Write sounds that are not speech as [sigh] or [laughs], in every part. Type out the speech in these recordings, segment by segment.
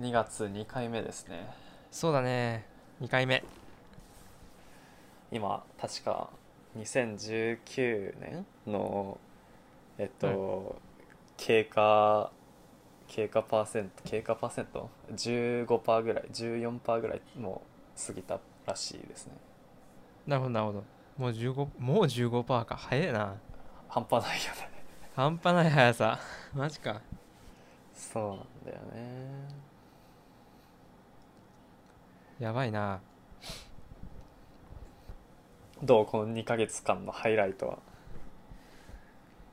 2月2回目ですね。そうだね。2回目。今確か2019年のえっと、経過経過パーセント経過パーセント？15%ぐらい14%ぐらいもう過ぎたらしいですね。なるほどなるほど。もう15もう15%か。早いな。半端ないよね。半端ない速さ。[laughs] マジか。そうなんだよねやばいな。どうこの2ヶ月間のハイライトは。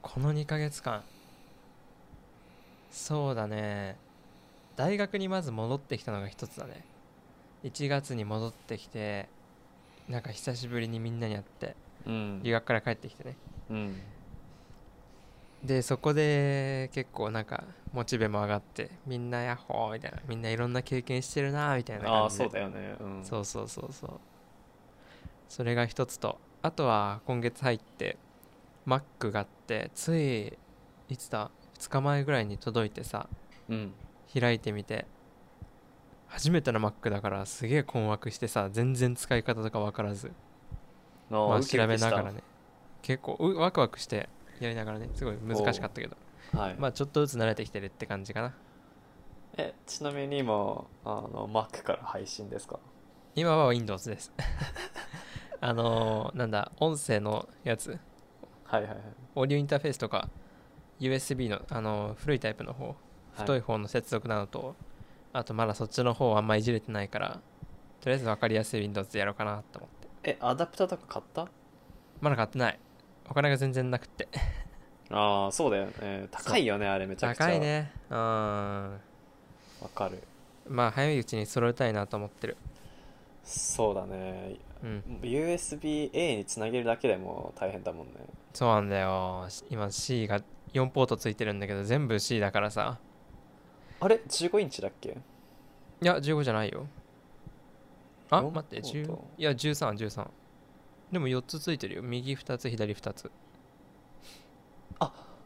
この2ヶ月間。そうだね。大学にまず戻ってきたのが一つだね。1月に戻ってきてなんか久しぶりにみんなに会ってうん。留学から帰ってきてね。うんでそこで結構なんかモチベも上がってみんなヤッホーみたいなみんないろんな経験してるなみたいなああ感じで。そうだよね。うん。そうそうそうそう。それが一つと。あとは今月入って Mac があってついいつだ2日前ぐらいに届いてさうん。開いてみて初めての Mac だからすげえ困惑してさ全然使い方とか分からず。まあ調べながらね。結構うワクワクしてやりながらねすごい難しかったけど。はい。まあちょっとずつ慣れてきてるって感じかな。えちなみに今あの Mac から配信ですか？今は Windows です。[laughs] あのーなんだ音声のやつ。はいはいはい。オーディオインターフェースとか USB の、あのー古いタイプの方。太い方の接続なのと、あとまだそっちの方はあんまいじれてないからとりあえず分かりやすい Windows でやろうかなと思って。えアダプターとか買った？まだ買ってないお金が全然なくって。ああそうだよね。高いよねあれめちゃくちゃ。高いね。うんわかる。まあ早いうちに揃えたいなと思ってる。そうだね。うん。USB-A につなげるだけでも大変だもんね。そうなんだよ。今 C が4ポートついてるんだけど全部 C だからさ。あれ？15インチだっけ？いや15じゃないよ。あ4待ってポー10トいや1313でも4つついてるよ。右2つ左2つ。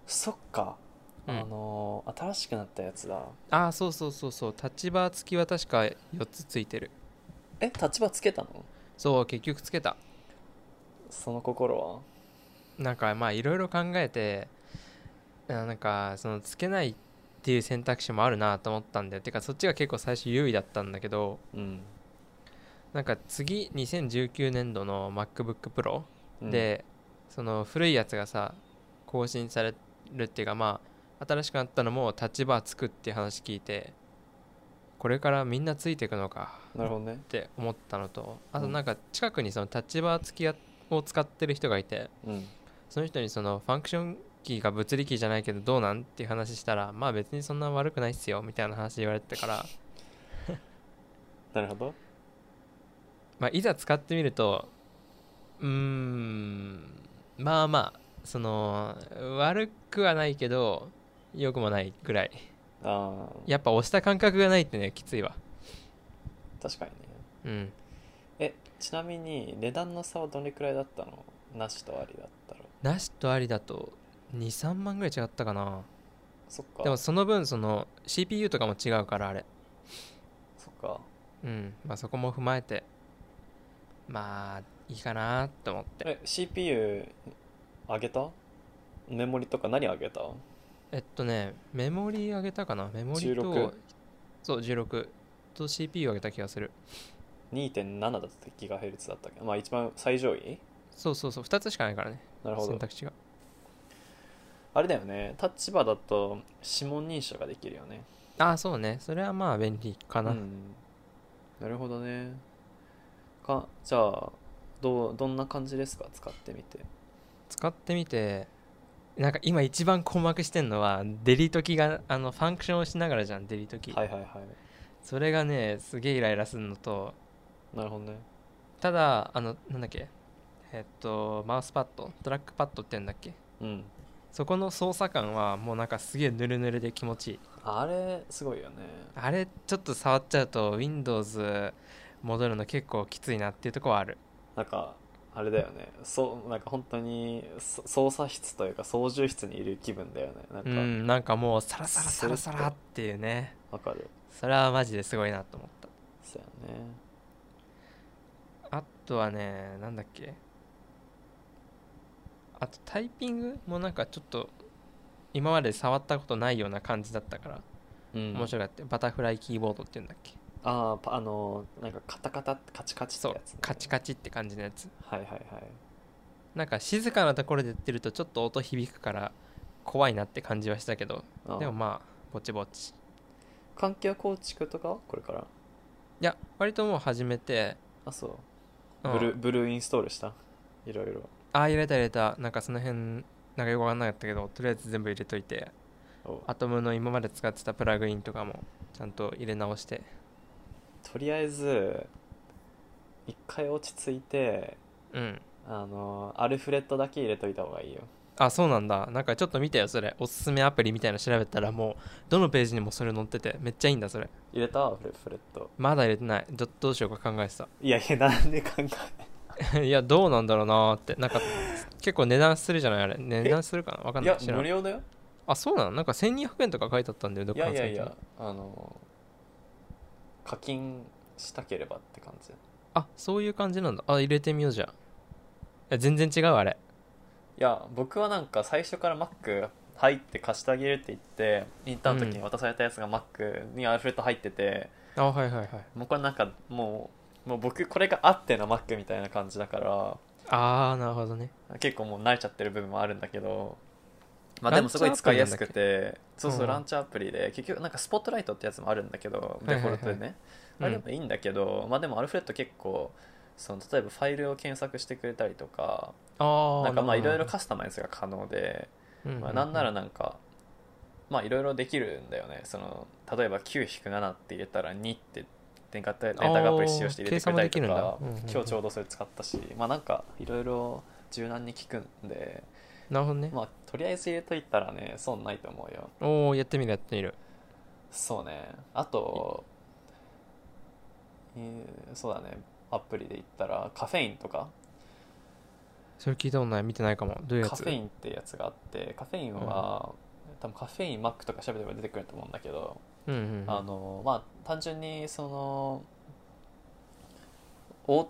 そっか、うん。あのー新しくなったやつだ。あそうそうそうそう。タッチバー付きは確か4つついてる。え立場つけたの？そう結局つけた。その心は？なんかまあいろいろ考えてあなんかそのつけないっていう選択肢もあるなと思ったんだよ。てかそっちが結構最初優位だったんだけどうん、なんか次2019年度の MacBookPro うん、で、その古いやつがさ更新されるっていうかまあ新しくなったのもタッチバーつくっていう話聞いてこれからみんなついていくのかなるほどね。って思ったのとあとうん。なんか近くにそのタッチバー付きやを使ってる人がいてうん。その人にそのファンクションキーが物理キーじゃないけどどうなんっていう話したらまあ別にそんな悪くないっすよみたいな話言われてたから、[laughs] なるほどまあ、いざ使ってみるとうーんまあまあその悪くはないけど良くもないぐらい。ああやっぱ押した感覚がないってねきついわ。確かにね。うん。えちなみに値段の差はどれくらいだったの？なしとありだったらなしとありだと23万ぐらい違ったかな。そっか。でもその分その CPU とかも違うからあれ。そっか。うん。まあそこも踏まえてまあいいかなと思って。え CPU 上げた？メモリとか何上げた？えっとねメモリ上げたかな？メモリと16そう16と CPU 上げた気がする。2.7だったギガヘルツだったっけ？まあ一番最上位？そうそうそう。2つしかないからね。なるほど。選択肢が。あれだよね。タッチバーだと指紋認証ができるよね。ああそうね。それはまあ便利かな、うん、なるほどねかじゃあどうどんな感じですか？使ってみて。使ってみてなんか今一番困惑してんのはデリートがあのファンクションをしながらじゃんデリートはいはいはい。それがねすげえイライラするのとなるほどね。ただあのなんだっけ？えっとマウスパッドトラックパッドって言うんだっけ？うん。そこの操作感はもうなんかすげえヌルヌルで気持ちいい。あれすごいよね。あれちょっと触っちゃうと Windows 戻るの結構きついなっていうところはある。なんかあれだよね。そうなんか本当にそ操作室というか操縦室にいる気分だよね。なんかうんなんかもうサラサラサラサラっていうね。わかる。それはマジですごいなと思った。そうやね。あとはねなんだっけ。あとタイピングもなんかちょっと今まで触ったことないような感じだったからうん。面白かった。よバタフライキーボードっていうんだっけあーパあのなんかカタカタってカチカチってそうやつ、ね、カチカチって感じのやつ。はいはいはい。なんか静かなところでやってるとちょっと音響くから怖いなって感じはしたけど。でもまあぼちぼち。環境構築とかは？これから？いや割ともう始めて。あそう。うん。ブルーブルーインストールした？いろいろ。ああ入れた入れた。なんかその辺なんかよくわかんなかったけどとりあえず全部入れといて。おアトムの今まで使ってたプラグインとかもちゃんと入れ直してとりあえず一回落ち着いてうん。あのアルフレッドだけ入れといた方がいいよ。あそうなんだ。なんかちょっと見たよそれ。おすすめアプリみたいなの調べたらもうどのページにもそれ載っててめっちゃいいんだそれ。入れたアルフレッド。まだ入れてない。どどうしようか考えていやいやなんで考えた [laughs] いやどうなんだろうなーって。なんか結構値段するじゃない？あれ。値段するかな？わかんいやない。知らん。無料だよ？あそうなの？なんか1200円とか書いてあったんだよどっいかのサイトに。やいやいやあの課金したければって感じ。あそういう感じなんだ。あ入れてみようじゃあ全然違うあれ。いや僕はなんか最初から Mac 入って貸してあげるって言ってインターンの時に渡されたやつが Mac にアルフレッド入ってて、あはいはいはい。もうこれなんかもうもう僕これがあっての Mac みたいな感じだからああなるほどね。結構もう慣れちゃってる部分もあるんだけどまあでもすごい使いやすくてそうそううんランチャーアプリで結局なんかスポットライトってやつもあるんだけどデはいはいはい。フォルトでね。あれもいいんだけどまあでもアルフレッド結構その例えばファイルを検索してくれたりとかああなんかまあいろいろカスタマイズが可能でまあ、なんならなんかまあいろいろできるんだよね。その例えば9-7って入れたら2って電化データがアプリ使用して入れてくれたりとか今日ちょうどそれ使ったしまあなんかいろいろ柔軟に効くんでなるほどね、まあとりあえず入れといたらね損ないと思うよ。おおやってみるやってみる。そうね。あとえーそうだね。アプリで言ったらカフェインとか。それ聞いたことない見てないかも。どういうやつ？カフェインってやつがあってカフェインは、多分カフェインマックとか調べれば出てくると思うんだけど、うんうんうん。あのまあ単純にそのお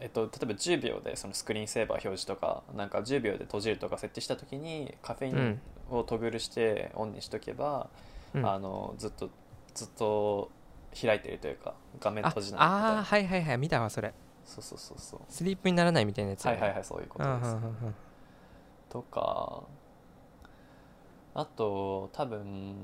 えっと、例えば10秒でそのスクリーンセーバー表示とかなんか10秒で閉じるとか設定した時にカフェインうん。をトグルしてオンにしとけば、うん。あのずっとずっと開いてるというか画面あ閉じないみたいあーなはいはいはい見たわそれ。そうそうそうそう。スリープにならないみたいなやつ。はいはいはいそういうことです。あーはんはんはんとかあと多分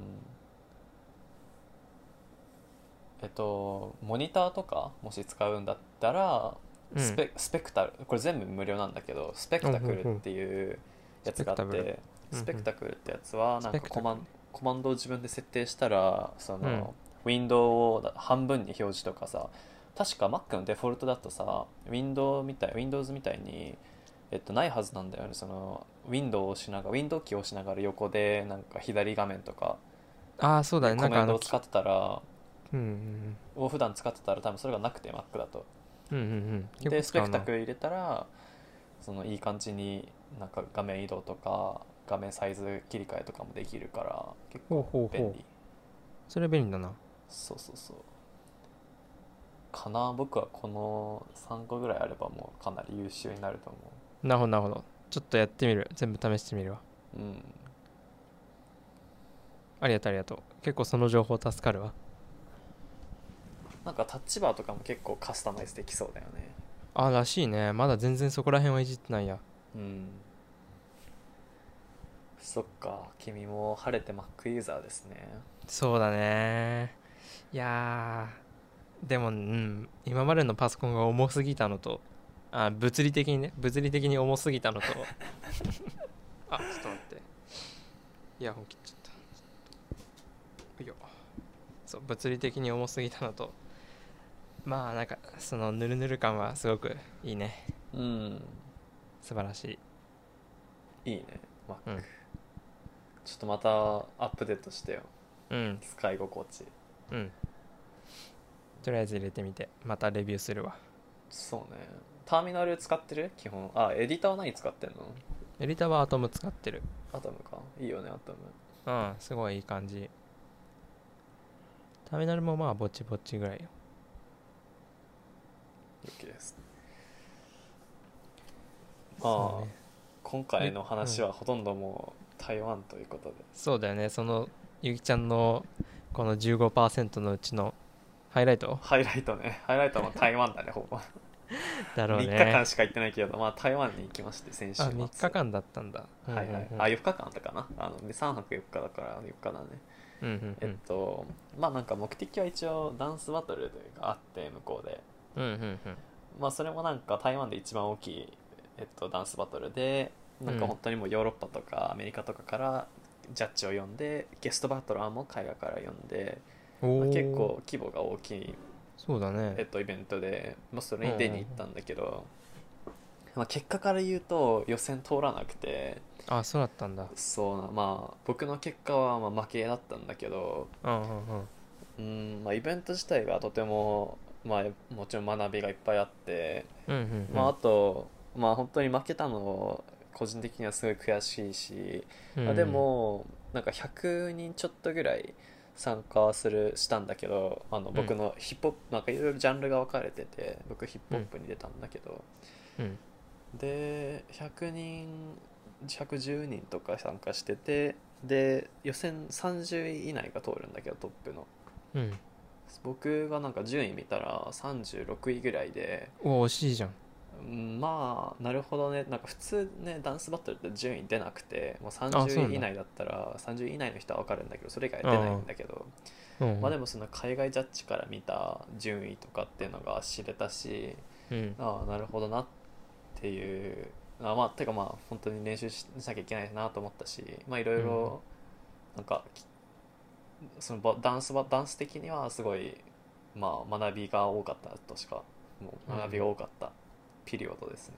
えっとモニターとかもし使うんだったらうんスペ,、スペクタルこれ全部無料なんだけどスペクタクルっていうやつがあって、スペクタクルってやつはなんかコマンコマンドを自分で設定したらその、うん。ウィンドウを半分に表示とかさ確か Mac のデフォルトだとさウィンドウみたい Windows みたいにえっと、ないはずなんだよね。そのウィンドウを押しながらウィンドウキーを押しながら横でなんか左画面とかああそうだね。なコんかあのメントを使ってたらうんうんを普段使ってたら多分それがなくて Mac だとうんうんうん。うんでスペクタルクル入れたらそのいい感じになんか画面移動とか画面サイズ切り替えとかもできるから結ほう構便利ほう。ほうそれ便利だな。そうそうそう。かな。僕はこの3個ぐらいあればもうかなり優秀になると思なるほどなるほど。ちょっとやってみる。全部試してみるわ。ううん。ありがとうありがとう。結構その情報助かるわなんかタッチバーとかも結構カスタマイズできそうだよね。あらしいね。まだ全然そこら辺はいじってないや。うん。そっか。君も晴れて Mac ユーザーですね。そうだね。いやー。でもうん。今までのパソコンが重すぎたのと。あ物理的にね。物理的に重すぎたのと。[laughs] あちょっと待って。イヤホン切っちゃった。そう物理的に重すぎたのとまあなんかそのヌルヌル感はすごくいいね。うん。素晴らしい。いいね。Mac、うん。ちょっとまたアップデートしてよ。うん。使い心地。うん。とりあえず入れてみて。またレビューするわ。そうね。ターミナル使ってる？基本。あエディターは何使ってんの？エディターはアトム使ってる。アトムか。いいよねアトム。うんすごいいい感じ。ターミナルもまあぼちぼちぐらいよ OK です。まあ今回の話はほとんどもう台湾ということで。そうだよね。そのゆきちゃんのこの15%のうちのハイライト？ハイライトね。ハイライトは台湾だね [laughs] ほぼ。3だろうね。日間しか行ってないけど、まあ、台湾に行きまして先週あ末。3日間だったんだ。はいはい、うん。うんうんあ4日間あったかな？あの3泊4日だから4日だね、うんうんうん。えっとまあなんか目的は一応ダンスバトルがあって向こうでうんうんうん。まあそれもなんか台湾で一番大きい、えっと、ダンスバトルでなんかうん。本当にもうヨーロッパとかアメリカとかからジャッジを呼んでゲストバトラーも海外から呼んで、おまあ、ー結構規模が大きい、そうだね。えっと、イベントで、まあ、それに出に行ったんだけど、まあ、結果から言うと予選通らなくてあそうだったんだ。そうなまあ僕の結果はまあ負けだったんだけどうんうんうん。うん、まあ、イベント自体がとても、まあ、もちろん学びがいっぱいあって、うんうんうん。まあ、あと、まあ、本当に負けたの個人的にはすごい悔しいし、うんまあでもなんか100人ちょっとぐらい参加するしたんだけどあのん。僕のヒップホップなんかいろいろジャンルが分かれてて僕ヒップホップに出たんだけど、うん。で100人110人とか参加しててで予選30位以内が通るんだけどトップの。うん僕がなんか順位見たら36位ぐらいで。お惜しいじゃん。うんまあなるほどね。なんか普通ねダンスバトルって順位出なくてもうそうなんだ30位以内だったら30位以内の人は分かるんだけどそれ以外は出ないんだけど。うん。まあでもその海外ジャッジから見た順位とかっていうのが知れたしうん。ああなるほどなっていう。あまあてかまあ本当に練習しなきゃいけないなと思ったしまあいろいろなんかきそのばダンスはダンス的にはすごいまあ学びが多かったとしかもう学びが多かったピリオドですね、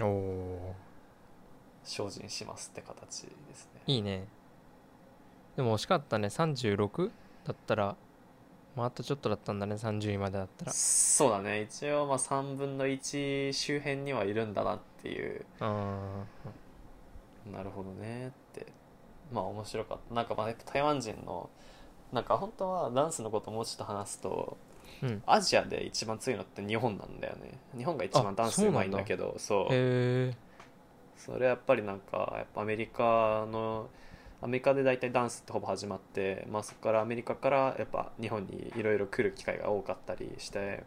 おお精進しますって形ですね。いいね。でも惜しかったね。36だったらまああとちょっとだったんだね。30位までだったら。そうだね。一応まあ3分の1周辺にはいるんだなっていう。あなるほどねって。まあ面白かった。なんかまあやっぱ台湾人のなんか本当はダンスのこともうちょっと話すとーうん。アジアで一番強いのって日本なんだよね。日本が一番あダンスうまいんだけどそう。それはやっぱりなんかやっぱアメリカのアメリカで大体ダンスってほぼ始まって、まあ、そこからアメリカからやっぱ日本にいろいろ来る機会が多かったりして、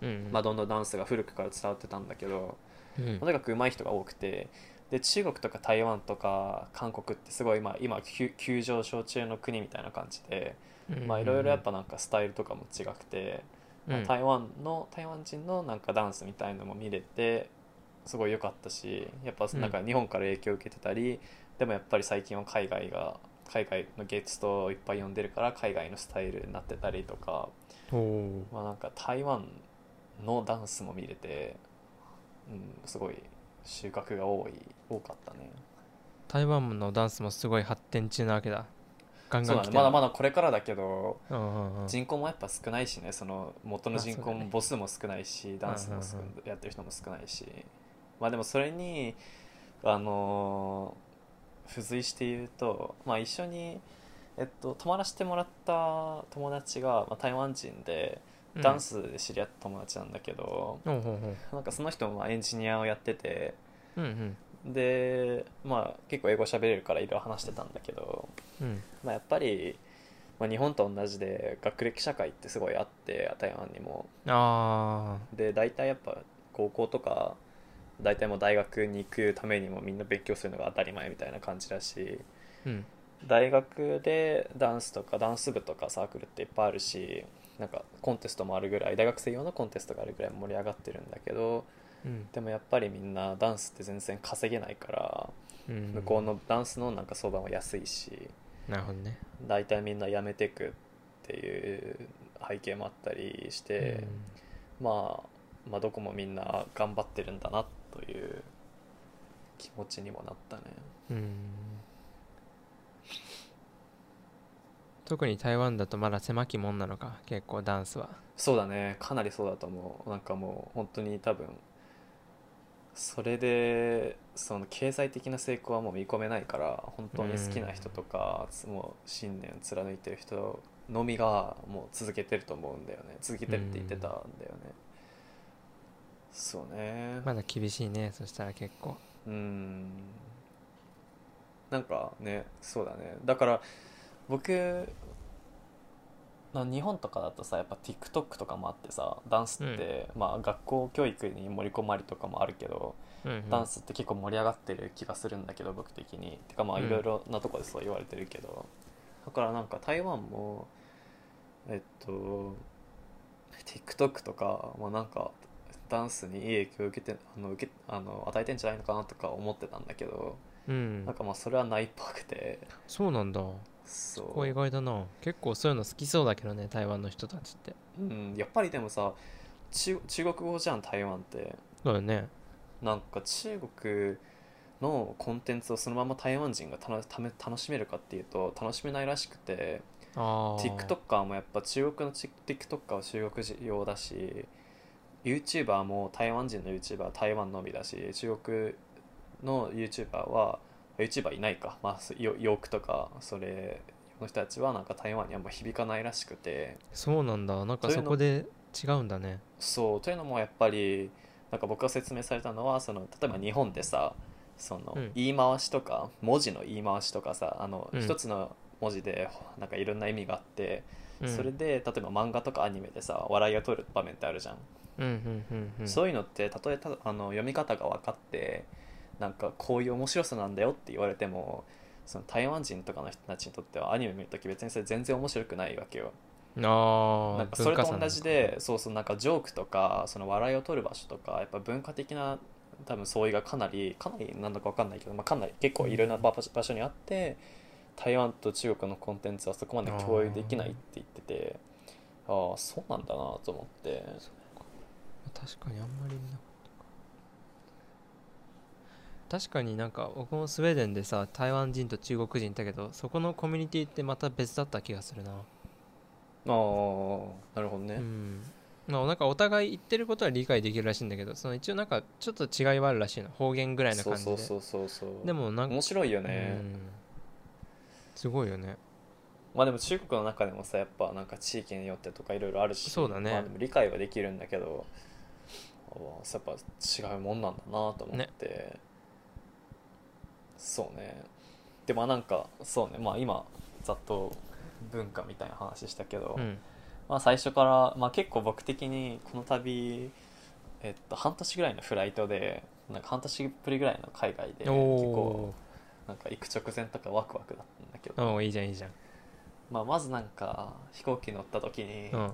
うんまあ、どんどんダンスが古くから伝わってたんだけどうん。とにかく上手い人が多くてで中国とか台湾とか韓国ってすごい今今急急上昇中の国みたいな感じでまあいろいろやっぱなんかスタイルとかも違くて、まあうん台湾の台湾人のなんかダンスみたいのも見れてすごい良かったしやっぱなんか日本から影響を受けてたり、でもやっぱり最近は海外が海外のゲストをいっぱい呼んでるから海外のスタイルになってたりとか、まあ、なんか台湾のダンスも見れて、うん、すごい収穫が多い多かったね。台湾のダンスもすごい発展中なわけだ。ガンガン来てだねまだまだだこれからだけどうんうんうん。人口もやっぱ少ないしねその元の人口も母数も少ないしダンスも少うんうんやってる人も少ないし。まあでもそれにあのー付随して言うと、まあ、一緒に、えっと、泊まらせてもらった友達が、まあ、台湾人でうんダンスで知り合った友達なんだけど、ほうほうほう。なんかその人もまあエンジニアをやっててうんうん。でまあ結構英語喋れるからいろいろ話してたんだけど、うん。まあ、やっぱり、まあ、日本と同じで学歴社会ってすごいあって台湾にも。あで大体やっぱ高校とか大体もう大学に行くためにもみんな勉強するのが当たり前みたいな感じだしーうん。大学でダンスとかダンス部とかサークルっていっぱいあるしなんかコンテストもあるぐらい大学生用のコンテストがあるぐらい盛り上がってるんだけどうん。でもやっぱりみんなダンスって全然稼げないからうん。向こうのダンスのなんか相場も安いしなるほどね。大体みんな辞めてくっていう背景もあったりして、まあ、まあどこもみんな頑張ってるんだなという気持ちにもなったね。うんうん特に台湾だとまだ狭きもんなのか結構ダンスは。そうだね。かなりそうだと思う。なんかもう本当に多分それでその経済的な成功はもう見込めないから本当に好きな人とか、もう信念を貫いてる人のみがもう続けてると思うんだよね。続けてるって言ってたんだよね、そうね。まだ厳しいねそしたら結構。うん。なんかねそうだね。だから僕な日本とかだとさやっぱ TikTok とかもあってさダンスって、まあ学校教育に盛り込まれとかもあるけど、うんうん。ダンスって結構盛り上がってる気がするんだけど僕的に。てかまあうん。いろいろなとこでそう言われてるけど、だからなんか台湾もえっと TikTok とかもなんかダンスにいい影響を受けてあの受けあの与えてんじゃないのかなとか思ってたんだけど、うん。なんかまあそれはないっぽくて。そうなんだそう。意外だな。結構そういうの好きそうだけどね台湾の人たちって。うん、やっぱりでもさ中中国語じゃん台湾って。そうだね。なんか中国のコンテンツをそのまま台湾人がたのため楽しめるかっていうと楽しめないらしくて TikToker もやっぱ中国のチ TikToker は中国用だし YouTuber も台湾人の YouTuber は台湾のみだし中国の YouTuber は YouTuber いないか、まあ、よヨークとかそれの人たちはなんか台湾にあんま響かないらしくて。そうなんだ。なんかそこで違うんだね。そう。というのもやっぱりなんか僕が説明されたのはその例えば日本でさそのうん。言い回しとか、文字の言い回しとかさあの、うん。一つの文字でなんかいろんな意味があって、うん。それで例えば漫画とかアニメでさ笑いを取る場面ってあるじゃん、うんうんうんうん。そういうのってたとえたあの読み方が分かってなんかこういう面白さなんだよって言われてもその台湾人とかの人たちにとってはアニメ見るとき別にそれ全然面白くないわけよ。ああなんかそれと同じでそうそうなんかジョークとかその笑いを取る場所とかやっぱ文化的な多分相違がかなりかなりなんだか分かんないけど、まあ、かなり結構いろんな場場所にあって台湾と中国のコンテンツはそこまで共有できないって言っててああそうなんだなと思って。確かにあんまり見な確かになんか僕もスウェーデンでさ台湾人と中国人いたけどそこのコミュニティってまた別だった気がするな。ああなるほどね、うん。まあなんかお互い言ってることは理解できるらしいんだけどその一応なんかちょっと違いはあるらしいの。方言ぐらいのそう感じで。そうそうそうそうでもなんか面白いよね、うん。すごいよね。まあでも中国の中でもさやっぱなんか地域によってとかいろいろあるしそうだね。まあ、でも理解はできるんだけどあやっぱ違うもんなんだなと思って、そうね。でもなんかそうね。まあ今ざっと文化みたいな話したけど、うん。まあ最初から、まあ、結構僕的にこの旅、えっと、半年ぐらいのフライトでなんか半年ぶりぐらいの海外で結お構なんか行く直前とかワクワクだったんだけど、いいじゃんいいじゃん。まあ、まずなんか飛行機乗った時に、うん。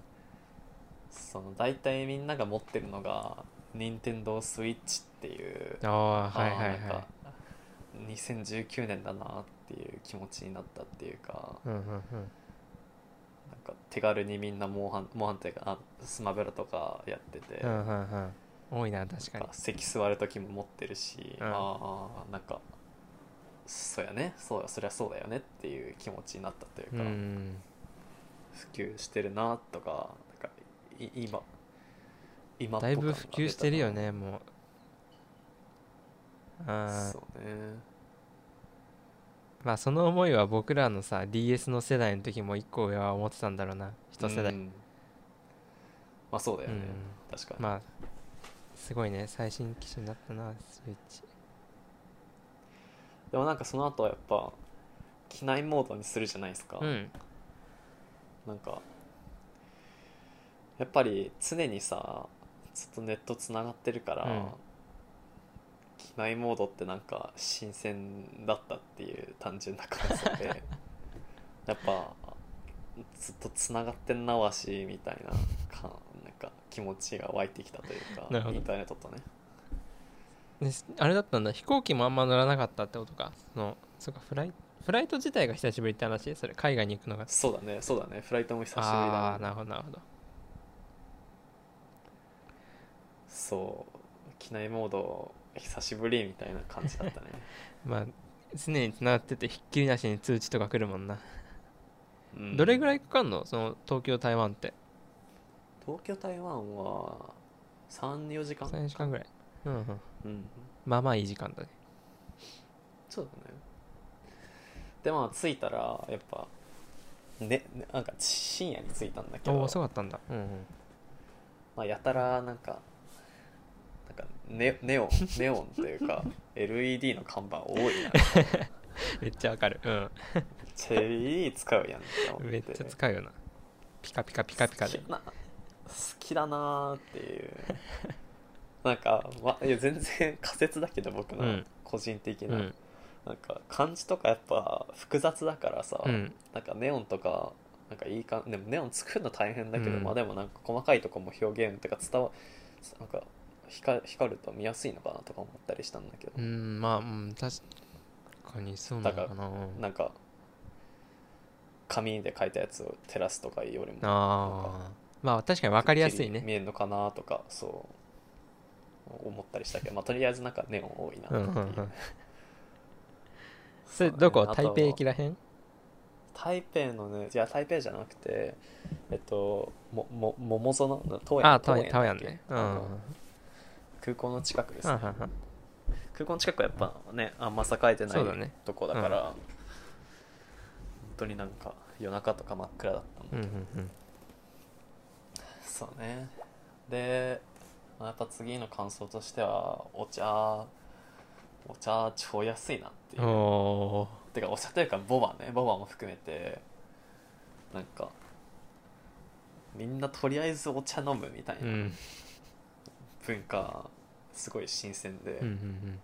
その大体みんなが持ってるのが任天堂スイッチっていうああはいはいはあーなんか2019年だなっていう気持ちになったっていうかいうんうんうん。なんか手軽にみんなモンハンモンハンっていうかあスマブラとかやってて、うんうんうん。多いな確かに。席座る時も持ってるし、うん。ああなんかそうやね。そうそりゃそうだよねっていう気持ちになったといううか、ん。普及してるなとかなんかい今今だいぶ普及してるよ出ねもう。あー。そうねまあその思いは僕らのさ DS の世代の時も一個上は思ってたんだろうな一世代。うん。まあそうだよね、うん。確かに、まあすごいね最新機種になったなスイッチ。でもなんかその後はやっぱ機内モードにするじゃないですか、うん。なんかやっぱり常にさずっとネットつながってるから、うん機内モードってなんか新鮮だったっていう単純な感想で [laughs] やっぱずっとつながってんなわしみたいなかなんか気持ちが湧いてきたというかなるほど。インターネットとね。であれだったんだ。飛行機もあんま乗らなかったってことか。そのそうかフライフライト自体が久しぶりって話？それ海外に行くのが。そうだねそうだね。フライトも久しぶりあだね。あなるほどなるほど。そう。機内モード久しぶりみたいな感じだったね。[laughs] まあ常につながっててひっきりなしに通知とか来るもんな、うん。どれぐらいかかんの？その東京台湾って。東京台湾は34時間。3時間ぐらい。うんうん。うん。まあまあいい時間だね。そうだね。でまあ着いたらやっぱねなんか深夜に着いたんだけど。おおそうだったんだ。うんうん。まあ、やたらなんかかネネオンネオンというか LED の看板多いな。[laughs] めっちゃわかる。うん。チェリー使うやんって思って。めっちゃ使うよな。ピカピカピカピカで。好きな好きだなーっていう。なんか、ま、いや全然 [laughs] 仮説だけど僕のうん。個人的な、うん。なんか漢字とかやっぱ複雑だからさ、うん。なんかネオンとかなんかいいかでもネオン作るの大変だけど、うん。まあでもなんか細かいとこも表現っていうか伝わなんか光光ると見やすいのかなとか思ったりしたんだけど、うんまあうん確かにそうなのかな。なんか紙で書いたやつを照らすとかよりもああまあ確かに分かりやすいね。見えるのかなとかそう思ったりしたけど、まあ、とりあえずなんかネオン多いなっていう,、うんうんうん。[laughs] それどこ？台北駅らへん？台北のねいや台北じゃなくてえっともも桃園？の東園？ああタワ東園ねうん空港の近くですね。空港の近くはやっぱねあんま栄えてないね。とこだから本当になんか夜中とか真っ暗だったんだうんけど、うんうんそうね。で、まあ、やっぱ次の感想としてはお茶お茶超安いなっていう。てかお茶というかボバね。ボバも含めてなんかみんなとりあえずお茶飲むみたいな。うん文化すごい新鮮で、うんうん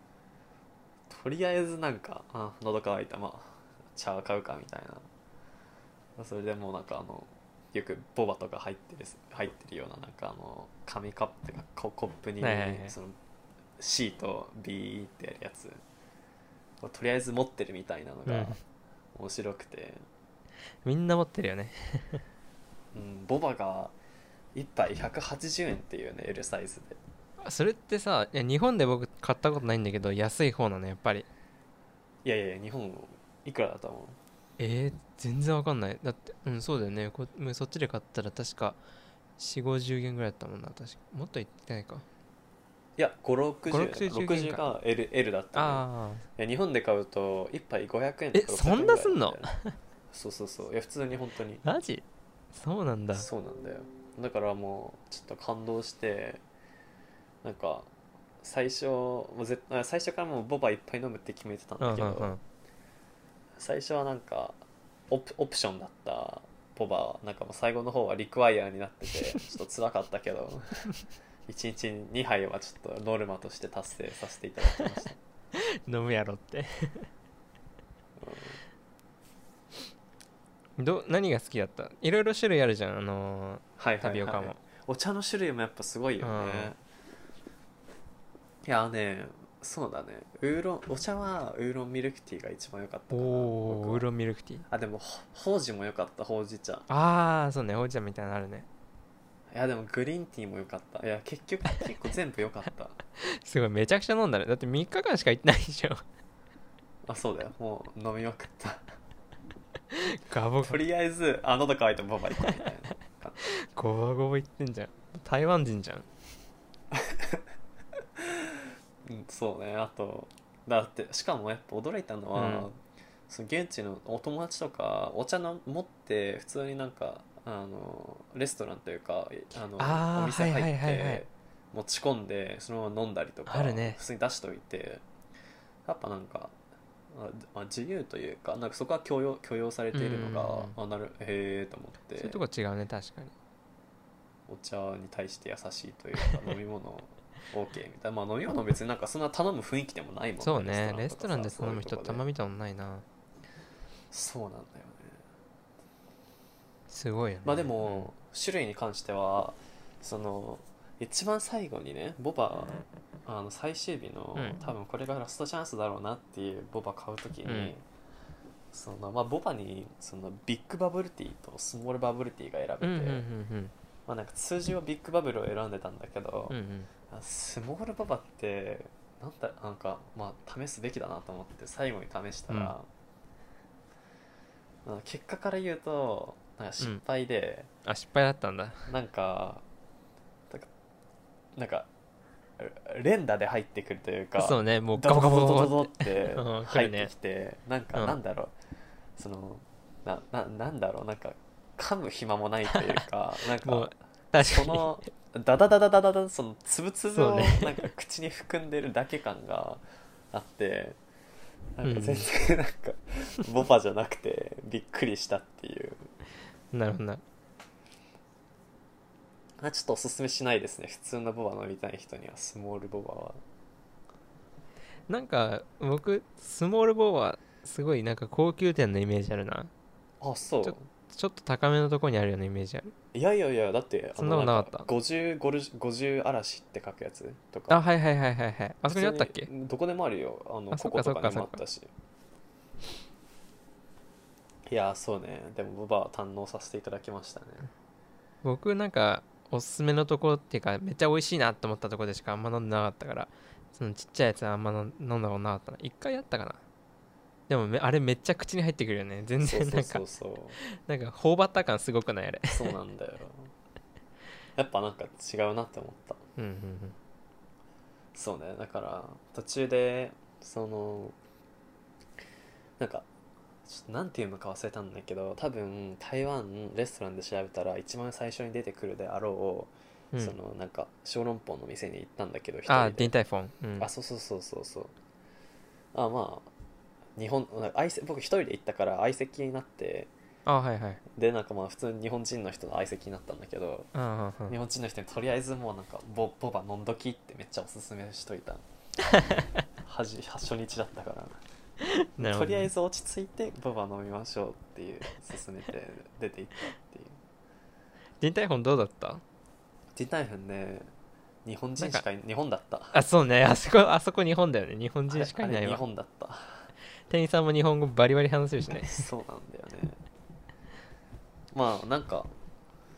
とりあえずなんかあ喉乾いた。まあ茶買うかみたいな。それでもうなんかあのよくボバとか入ってる入ってるようななんかあの紙カップがココップにその C と B ってやるやつ。をとりあえず持ってるみたいなのがうん。面白くて、みんな持ってるよね。うん、ボバが1杯180円っていうね L サイズでそれってさいや日本で僕買ったことないんだけど安い方なのやっぱり。いやいや日本いくらだと思う？えー、全然わかんない。だってうんそうだよね。こそっちで買ったら確か4 5 0円ぐらいだったもんな確か。もっといってないか。いや560 560円60か。が L, L だったねあ日本で買うと1杯500円えとかそんなすんの600円ぐらいだよ。そうそうそう。いや普通に本当に。あマジ？そうなんだ。そうなんだよ。だからもうちょっと感動してなんか最初もう絶あ最初からもうボバいっぱい飲むって決めてたんうんうだけど、んうん最初はなんかオプオプションだったボバはなんかもう最後の方はリクワイアになってて [laughs] ちょっと辛かったけど [laughs] 1日に2杯はちょっとノルマとして達成させていただきました、飲むやろって。うん。ど何が好きだった？いろいろ種類あるじゃんあのはいはい、はい、タピオカも。お茶の種類もやっぱすごいよね、いやねそうだね。ウーロンお茶はウーロンミルクティーが一番良かったかなおお僕は。ウーロンミルクティー。あでもほほうじも良かったほうじ茶。ああそうねおじゃんみたいなのあるね。いやでもグリーンティーも良かった。いや結局結構全部良かった。[laughs] すごいめちゃくちゃ飲んだね。だって3日間しか行ってないでしょ。あそうだよ。もう飲みまくった。ガボとりあえずあ喉乾いたボバ行こうみたいな感 [laughs] ゴバゴバ行ってんじゃん。台湾人じゃん、そうねあとだってしかもやっぱ驚いたのは、うん。その現地のお友達とかお茶の持って普通になんかあのレストランというかあのお店入って、持ち込んでそのまま飲んだりとかね。普通に出しといてやっぱなんかあ自由というかなんかそこは許容許容されているのが、うんあなるへえと思って。そういうとこ違うね確かに。お茶に対して優しいというか飲み物 OK みたいな。まあ飲み物別になんかそんな頼む雰囲気でもないもんそうね。レストランで頼む人たま見たことないな。そうなんだよね。すごいよね。まあでも種類に関してはその一番最後にねボバあの最終日の、うん。多分これがラストチャンスだろうなっていうボバ買う時に、うん。そのまあ、ボバにそのビッグバブルティーとスモールバブルティーが選べて、まあ、なんか通常はビッグバブルを選んでたんだけど、うんうん。あスモールババってなんだなんかまあ試すべきだなと思って最後に試したら、まあ結果から言うとなんか失敗で、あ失敗だったんだ。なんかなんか連打で入ってくるというかそうねもうガボガボガボガボっって入ってきてなんかうん。なんだろう。そのなななんだろう。なんか噛む暇もないというか [laughs] なんか確かに。そのダダダダダダダそのつぶつぶをなんか口に含んでるだけ感があってなんかうん。全然なんかボバじゃなくてびっくりしたっていう。なるほどな。あちょっとおすすめしないですね。普通のボバ飲みたい人にはスモールボバは。なんか僕スモールボーはすごいなんか高級店のイメージあるな。あそうちょっと高めのとこにあるようなイメージある。いやいやいやだってそんなことなかった？あのん50 50 50嵐って書くやつとか。あはいはいはいはいはいあそこにあったっけ？どこでもあるよ。あのあそっかココとかにそっか。もあったし。いやそうね。でもボバは堪能させていただきましたね。僕なんかおすすめのとこっていうかめっちゃ美味しいなって思ったとこでしかあんま飲んでなかったからそのちっちゃいやつはあんま飲んだことなかったな。一回やったかなでもめあれめっちゃ口に入ってくるよね。全然なんかそうそうそうなんか頬張った感すごくないあれ。そうなんだよ。やっぱなんか違うなって思った。うんうんそうね。だから途中でそのなんかちょっとなんていうのか忘れたんだけど多分台湾レストランで調べたら一番最初に出てくるであろう、うん。うんそのなんか小籠包の店に行ったんだけど一あ人で。ディンタイフォン。うん。あそうそうそうそうそう。あまあ日本なんか相席僕一人で行ったから相席になってあはいはい。でなんかまあ普通に日本人の人の相席になったんだけどうんうんうん。日本人の人にとりあえずもうなんかボボバ飲んどきってめっちゃおすすめしといた。[laughs] はじ初日だったから。[laughs] とりあえず落ち着いてボバ飲みましょうっていう勧めて出ていったっていう。ディンタイフォンどうだった？ディタイフンね日本人しかい日本だった。あそうね。あそこあそこ日本だよね。日本人しかいないわ。本だった店員さんも日本語バリバリ話せるしね。そうなんだよね。まあなんか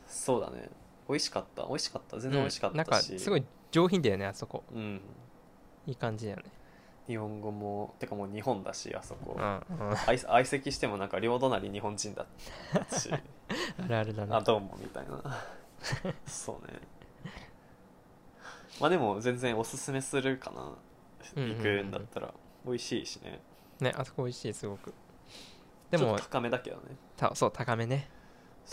そうだね。美味しかった。美味しかった。全然美味しかうんなんったし、かすごい上品だよねあそこ。うん。いい感じだよね。日本語もてかもう日本だしあそこ。うんうん。相相席してもなんか両隣日本人だったし。[laughs] あるあるだなあどうもみたいな。そうね。まあでも全然おすすめするかな。うんうんうん。行くんだったら。美味しいしねねあそこ美味しいすごく。でも高めだけどね。たそう高めね。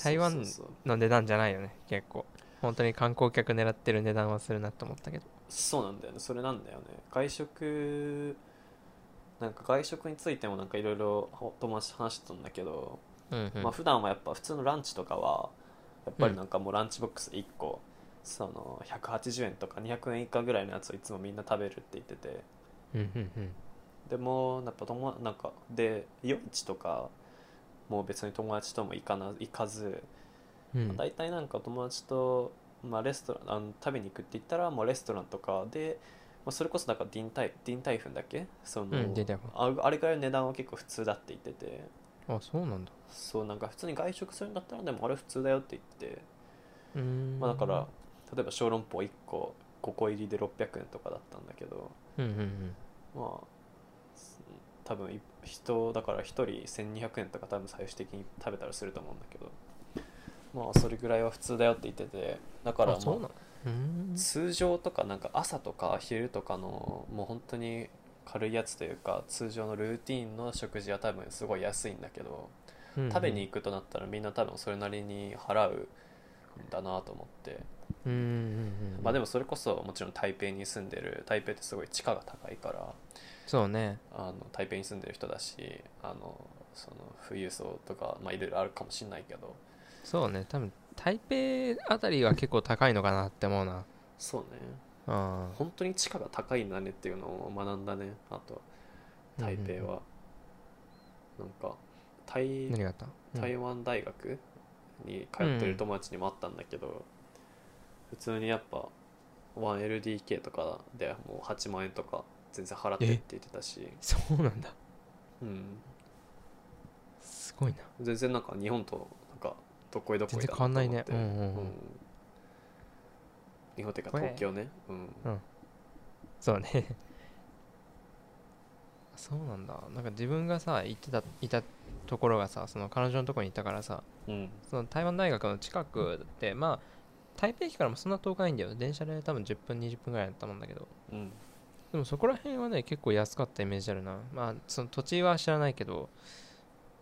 台湾の値段じゃないよね結構。本当に観光客狙ってる値段はするなと思ったけど。そうなんだよね。それなんだよね。外食なんか外食についてもなんかいろいろ友達と話してたんだけど、うんうん。まあ普段はやっぱ普通のランチとかはやっぱりなんかもうランチボックス1個、その180円とか200円以下ぐらいのやつをいつもみんな食べるって言ってて。うんうんうんでもやっぱ友なんかで夜市とかもう別に友達とも行かな行かず、うん。まあ大体なんか友達と、まあ、レストランあの食べに行くって言ったらもうレストランとかで、まあ、それこそなんかディンタイディンタイフンだっけ？その、うんああれぐらいの値段は結構普通だって言ってて。あそうなんだ。そうなんか普通に外食するんだったらでもあれ普通だよって言って、うーん。まあ、だから例えば小籠包1個5個入りで600円とかだったんだけど。うんうんうん。まあす多分い人だから1人1200円とか多分最終的に食べたらすると思うんだけど。まあそれぐらいは普通だよって言ってて。だからまあ通常とかなんか朝とか昼とかのもう本当に軽いやつというか通常のルーティンの食事は多分すごい安いんだけど食べに行くとなったらみんな多分それなりに払うんだなと思ってうんうんうんうん。まあでもそれこそもちろん台北に住んでる台北ってすごい地価が高いからそうね。あの台北に住んでる人だしあのその富裕層とかまあいろいろあるかもしれないけど。そうね。多分台北あたりは結構高いのかなって思うな。そうね。あ本当に地価が高いんだねっていうのを学んだね。あと台北は、なんか台何があった？うん。台湾大学に通ってる友達にもあったんだけど、普通にやっぱ 1LDK とかでもう8万円とか全然払ってって言ってたし、そうなんだ。うん、すごいな。全然なんか日本となんかどっこいどっこいだ全然変わんないね。うん。うんうん日本っていうか東京ね、うん、そうね。[laughs] そうなんだ。なんか自分がさ行ってたいたところがさその彼女のところに行ったからさうん。その台湾大学の近くってまあ台北駅からもそんな遠くないんだよ。電車で多分10分20分ぐらいだったもんだけど。うん。でもそこら辺はね結構安かったイメージあるな。まあその土地は知らないけど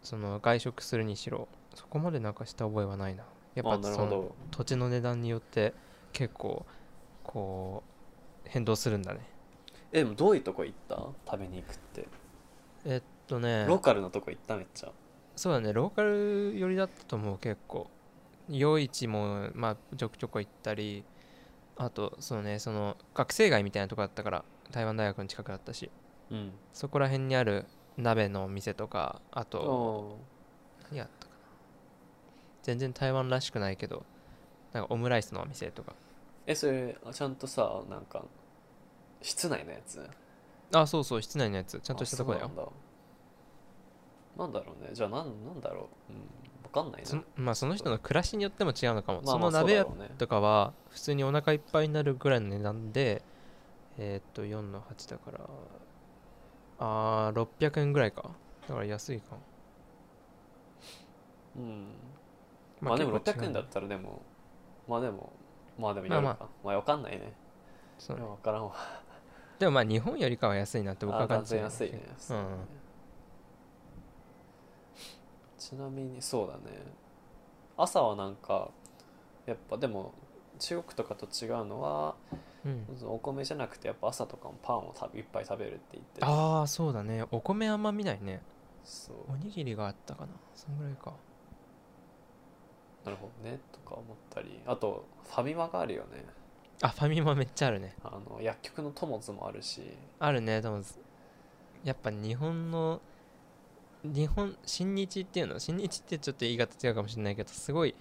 その外食するにしろそこまでなんかした覚えはないな。やっあぱその土地の値段によって結構こう変動するんだね。えでもどういうとこ行った？食べに行くって。えっとね。ローカルのとこ行った？めっちゃ。そうだね。ローカル寄りだったと思う結構夜市もまあちょくちょこ行ったりあとそうねその学生街みたいなとこだったから台湾大学の近くだったし。うん。そこら辺にある鍋の店とかあとお何やったかな。全然台湾らしくないけどなんかオムライスのお店とか。えそれちゃんとさなんか室内のやつ？あそうそう室内のやつ。ちゃんとしたとこだよ。なんだ。なんだろうね。じゃあなんなんだろう。うん。分かんないな。まあその人の暮らしによっても違うのかも、まあまあその鍋とかは普通にお腹いっぱいになるぐらいの値段でえーっと4の8だからあー600円ぐらいか。だから安いかも。うん。まあでも600結構違う。円だったらでもまあでもまあでもまあまあ。夜かまあ分かんないね。そうね。分からんわ。でもまあ日本よりかは安いなって僕は感じて安いね。うんちなみにそうだね。朝はなんかやっぱでも中国とかと違うのはうん。お米じゃなくてやっぱ朝とかもパンを食べいっぱい食べるって言ってて。ああそうだね。お米あんま見ないね。そう。おにぎりがあったかな。そんぐらいか。なるほどねとか思ったり。あとファミマがあるよね。あファミマめっちゃあるね。あの薬局の友津もあるし。あるねでもやっぱ日本の日本新日っていうの？新日ってちょっと言い方違うかもしれないけどすごい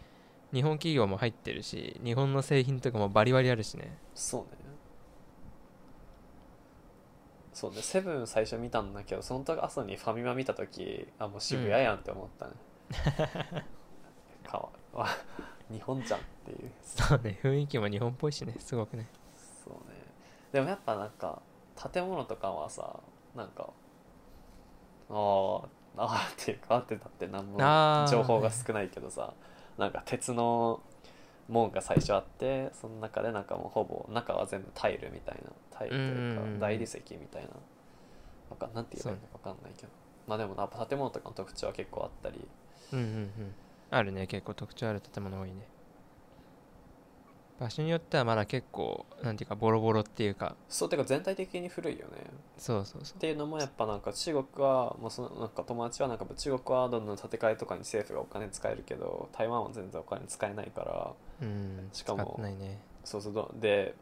日本企業も入ってるし日本の製品とかもバリバリあるしね。そうね。そうね。セブン最初見たんだけどその時朝にファミマ見た時あもう渋谷やんって思ったね、かわわ [laughs] 日本じゃんっていう。そうね。雰囲気も日本っぽいしね。すごくね。そうね。でもやっぱなんか建物とかはさなんかあーあー [laughs] っていうかあってたって何もあー情報が少ないけどさなんか鉄の門が最初あってその中でなんかもうほぼ中は全部タイルみたいなタイルといううんうんうん。か大理石みたいな。わかんなんて言えばいいのか分かんないけど。まあでもやっぱ建物とかの特徴は結構あったり。うんうんうん。あるね結構特徴ある建物多いね場所によってはまだ結構なんていうかボロボロっていうか。そうてか全体的に古いよね。そうそうそう。っていうのもやっぱなんか中国はもうそのなんか友達はなんか中国はどんどん建て替えとかに政府がお金使えるけど台湾は全然お金使えないからうんしかもないね。そうそうどで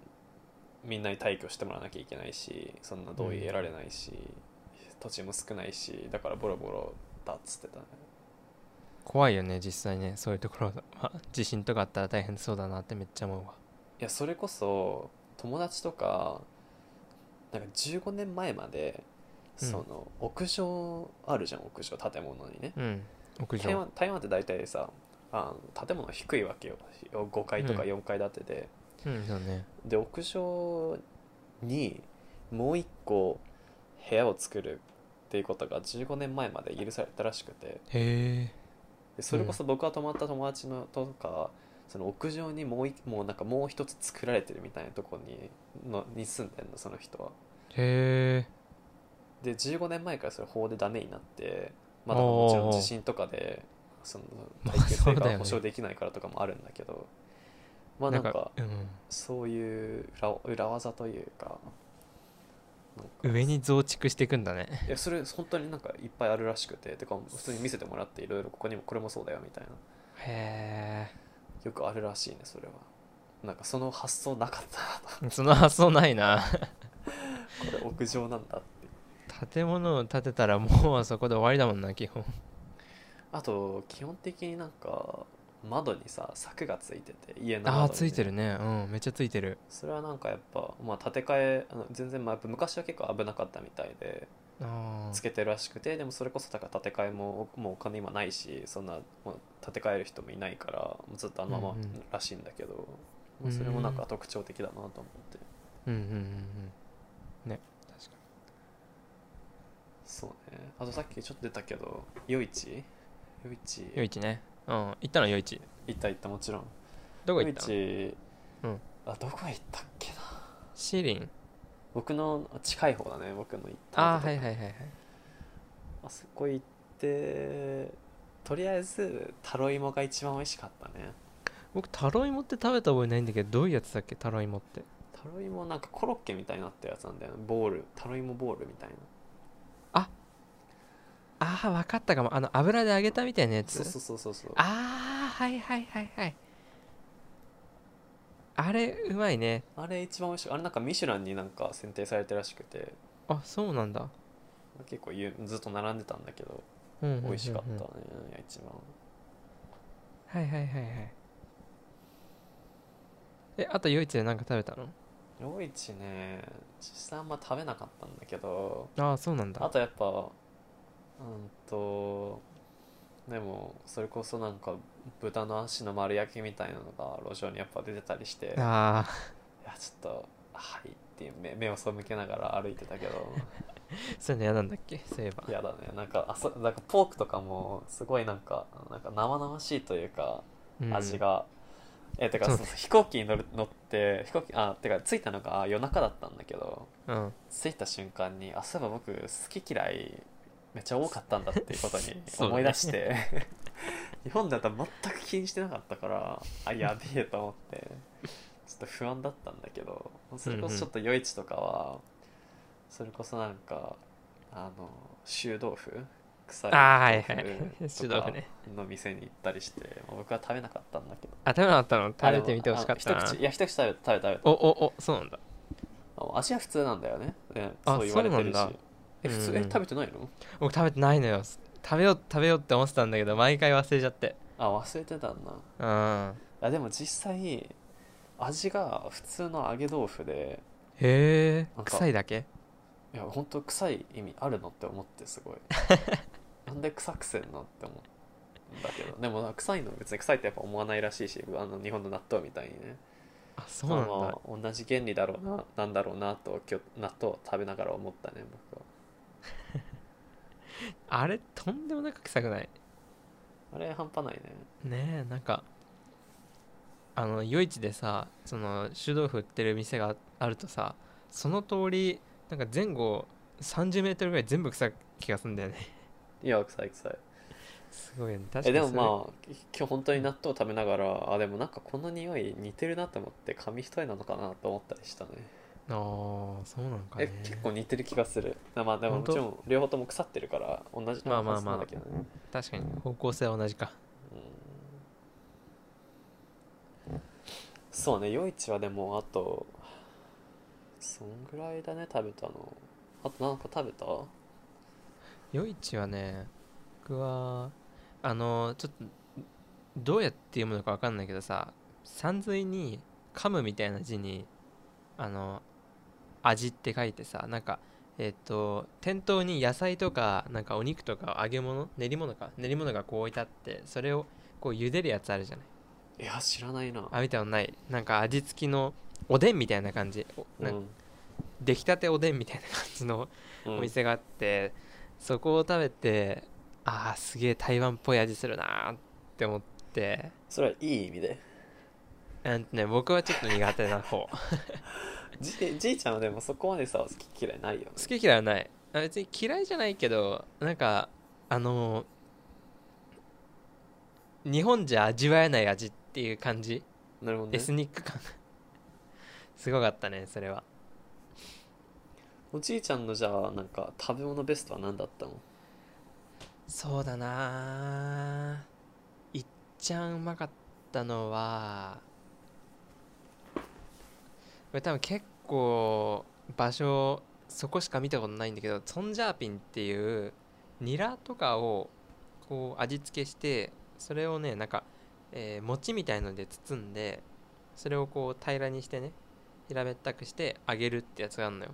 みんなに退去してもらわなきゃいけないしそんな同意得られないし、土地も少ないしだからボロボロだっつってたね怖いよね実際ね。そういうところは。地震とかあったら大変そうだなってめっちゃ思うわ。いやそれこそ友達とかなんか15年前までうん。その屋上あるじゃん屋上建物にね。うん。屋台上湾台湾って大体さあの建物低いわけよ。5階とかうん。4階建てで、うんそうね。で屋上にもう一個部屋を作るっていうことが15年前まで許されたらしくて。へえでそれこそ僕が泊まった友達のとかその屋上にもういもうなんかもう一つ作られてるみたいなとこにのに住んでんのその人は。へえで15年前からそれ法でダメになってまだもちろん地震とかでそのまあ耐久性が保証できないからとかもあるんだけどまあなんかうん。そういう裏裏技というか上に増築していくんだね。いやそれ本当になんかいっぱいあるらしくててか普通に見せてもらっていろいろここにもこれもそうだよみたいな。へよくあるらしいねそれは。なんかその発想なかったなえ [laughs] その発想ないな。とこれ屋上なんだって。建物を建てたらもうそこで終わりだもんな基本。あと基本的になんか窓にさ柵がついてて家の窓に、ね、ああついてるね。うんめっちゃついてる。それはなんかやっぱ、まあ、建て替えあの全然、まあ、やっぱ昔は結構危なかったみたいでああつけてるらしくてでもそれこそだから建て替えももうお金今ないしそんなもう建て替える人もいないからもうずっとあのままうんうんらしいんだけど、まあそれもなんか特徴的だなと思って。うんうんうんうん。ね確かそうね。あとさっきちょっと出たけど夜市？夜市？に夜市ねうん。行ったの夜市行った行ったもちろん。夜どこ行ったの？市、うん。あどこ行ったっけな？シリン。僕の近い方だね僕の行ったあはいはいはいはいあそこ行っでとりあえずタロイモが一番美味しかったね。僕タロイモって食べた覚えないんだけどどういうやつだっけ？タロイモって。タロイモなんかコロッケみたいになったやつなんだよね。ボール。タロイモボールみたいなああ分かったかも。あの油で揚げたみたいなやつ？そうそうそうそうそう。ああはいはいはいはい。あれうまいね。あれ一番美味しい。あれなんかミシュランになんか選定されてるらしくて。あそうなんだ、結構ゆずっと並んでたんだけどうんうんうんうん美味しかったね一番。はいはいはいはい。えあと夜市で何か食べたの？夜市ね実際あんま食べなかったんだけど。ああそうなんだ。あとやっぱうんとでもそれこそなんか豚の足の丸焼きみたいなのが路上にやっぱ出てたりしていあやちょっとはいっていう目目を背けながら歩いてたけど。あ [laughs] そういうの嫌なんだっけ？そういえば。嫌だね。なんかあそなんかポークとかもすごいなんかなんか生々しいというかうん。味が、えてかそう。そうそう飛行機に乗る乗って飛行機あてか着いたのが夜中だったんだけどうん。着いた瞬間にあそういえば僕好き嫌いめっちゃ多かったんだっていうことに [laughs] 思い出して、[laughs] 日本だったら全く気にしてなかったからあやべえと思ってちょっと不安だったんだけどそれこそちょっと夜市とかはそれこそなんかあの臭豆腐臭いあいは臭豆腐ね。の店に行ったりしてまあ僕は食べなかったんだけど。あ食べなかったの？食べてみてほしかったな。一口いや一口食べ食べた食べた。おおおそうなんだ。あ味は普通なんだよね。ねあそう言われてるしえ普通うん。え食べてないの？僕食べてないのよ。食べよう食べようって思ってたんだけど毎回忘れちゃって。あ忘れてたんだ。うん。あでも実際味が普通の揚げ豆腐でへえ。なんか臭いだけ？いや本当臭い意味あるのって思ってすごい。[laughs] なんで臭くせんのって思うんだけど。でも臭いの別に臭いってやっぱ思わないらしいしあの日本の納豆みたいにね。あそうなんだ、まあまあ同じ原理だろうななんだろうなと今日納豆を食べながら思ったね僕は [laughs] あれとんでもなく臭くない？あれ半端ないね。ねえなんかあの夜市でさその臭豆腐売ってる店があるとさその通りなんか前後30メートルぐらい全部臭い気がするんだよね。いや臭い臭い。すごいよね。確かえでもまあ今日本当に納豆食べながらあでもなんかこの匂い似てるなと思って紙一重なのかなと思ったりしたねああそうなんかえね結構似てる気がする。まあでももちろん両方とも腐ってるから同じまあまあまあ。確かに方向性は同じか。うん。そうね夜市はでもあとそんぐらいだね食べたの。あとなんか食べた？夜市はね僕はあのちょっとどうやって読むのか分かんないけどさ山水に噛むみたいな字にあの味って書いてさなんかえっ、と店頭に野菜とかなんかお肉とか揚げ物練り物か練り物がこう置いてあってそれをこう茹でるやつあるじゃない。いや知らないな。あ見たことない。なんか味付きのおでんみたいな感じ。おなんかうん出来たておでんみたいな感じのうん。お店があって、そこを食べてああすげえ台湾っぽい味するなーって思って。それはいい意味で。うんとね僕はちょっと苦手な方。好 [laughs] じじいちゃんはでもそこまでさ好き嫌いないよね。き嫌いはない。あ別に嫌いじゃないけどなんかあのー日本じゃ味わえない味っていう感じ、なるほどね。エスニック感。[laughs] すごかったねそれは。おじいちゃんのじゃあなんか食べ物ベストは何だったの？そうだなー。いっちゃんうまかったのはこれ多分結構場所そこしか見たことないんだけどツォンジャーピンっていうニラとかをこう味付けしてそれをねなんか、えー餅みたいので包んでそれをこう平らにしてね平べったくして揚げるってやつがあるのよ。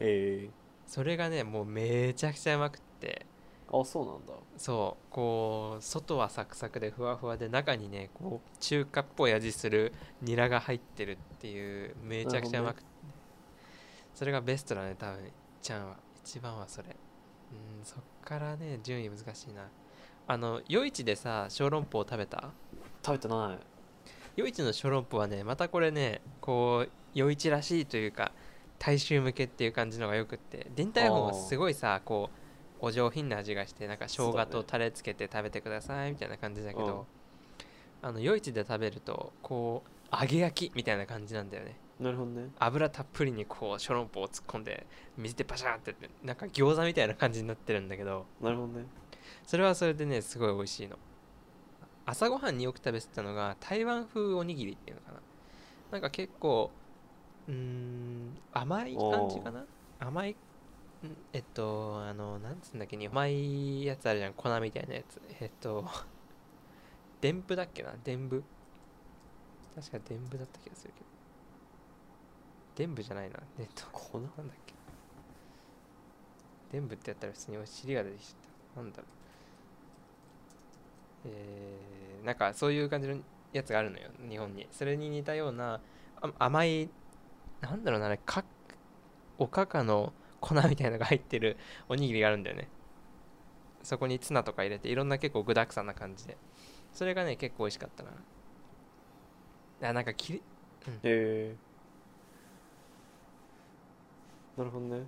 え。それがねもうめちゃくちゃうまくって。あそうなんだ。そう。こう外はサクサクでふわふわで中にねこう中華っぽい味するニラが入ってるっていうめちゃくちゃうまくて、それがベストだね多分。ちゃんは。一番はそれ。うんそっからね順位難しいな。あの夜市でさ小籠包食べた？食べてない。夜市の小籠包はねまたこれねこう夜市らしいというか大衆向けっていう感じのがよくって。電台本はすごいさこうお上品な味がしてなんか生姜とタレつけて食べてくださいみたいな感じだけど、あの夜市で食べるとこう揚げ焼きみたいな感じなんだよねなるほどね。油たっぷりにこう小籠包を突っ込んで水でパシャーってやってなんか餃子みたいな感じになってるんだけど。なるほどね。それはそれでねすごい美味しいの。朝ごはんによく食べてたのが台湾風おにぎりっていうのかな。なんか結構うーん甘い感じかな。甘いんえっとあのなんつうんだっけに甘いやつあるじゃん。粉みたいなやつ。えっとでんぶだっけな？でんぶ確かでんぶだった気がするけどでんぶじゃないな。えっと粉なんだっけ？でんぶってやったら普通にお尻が出てきちゃった。なんだろう。えー、なんかそういう感じのやつがあるのよ。日本に。それに似たようなあ甘いなんだろうなあれかおかかの粉みたいなのが入ってる [laughs] おにぎりがあるんだよね。そこにツナとか入れていろんな結構具だくさんな感じで。それがね結構美味しかったな。あなんかきりへえなるほどね。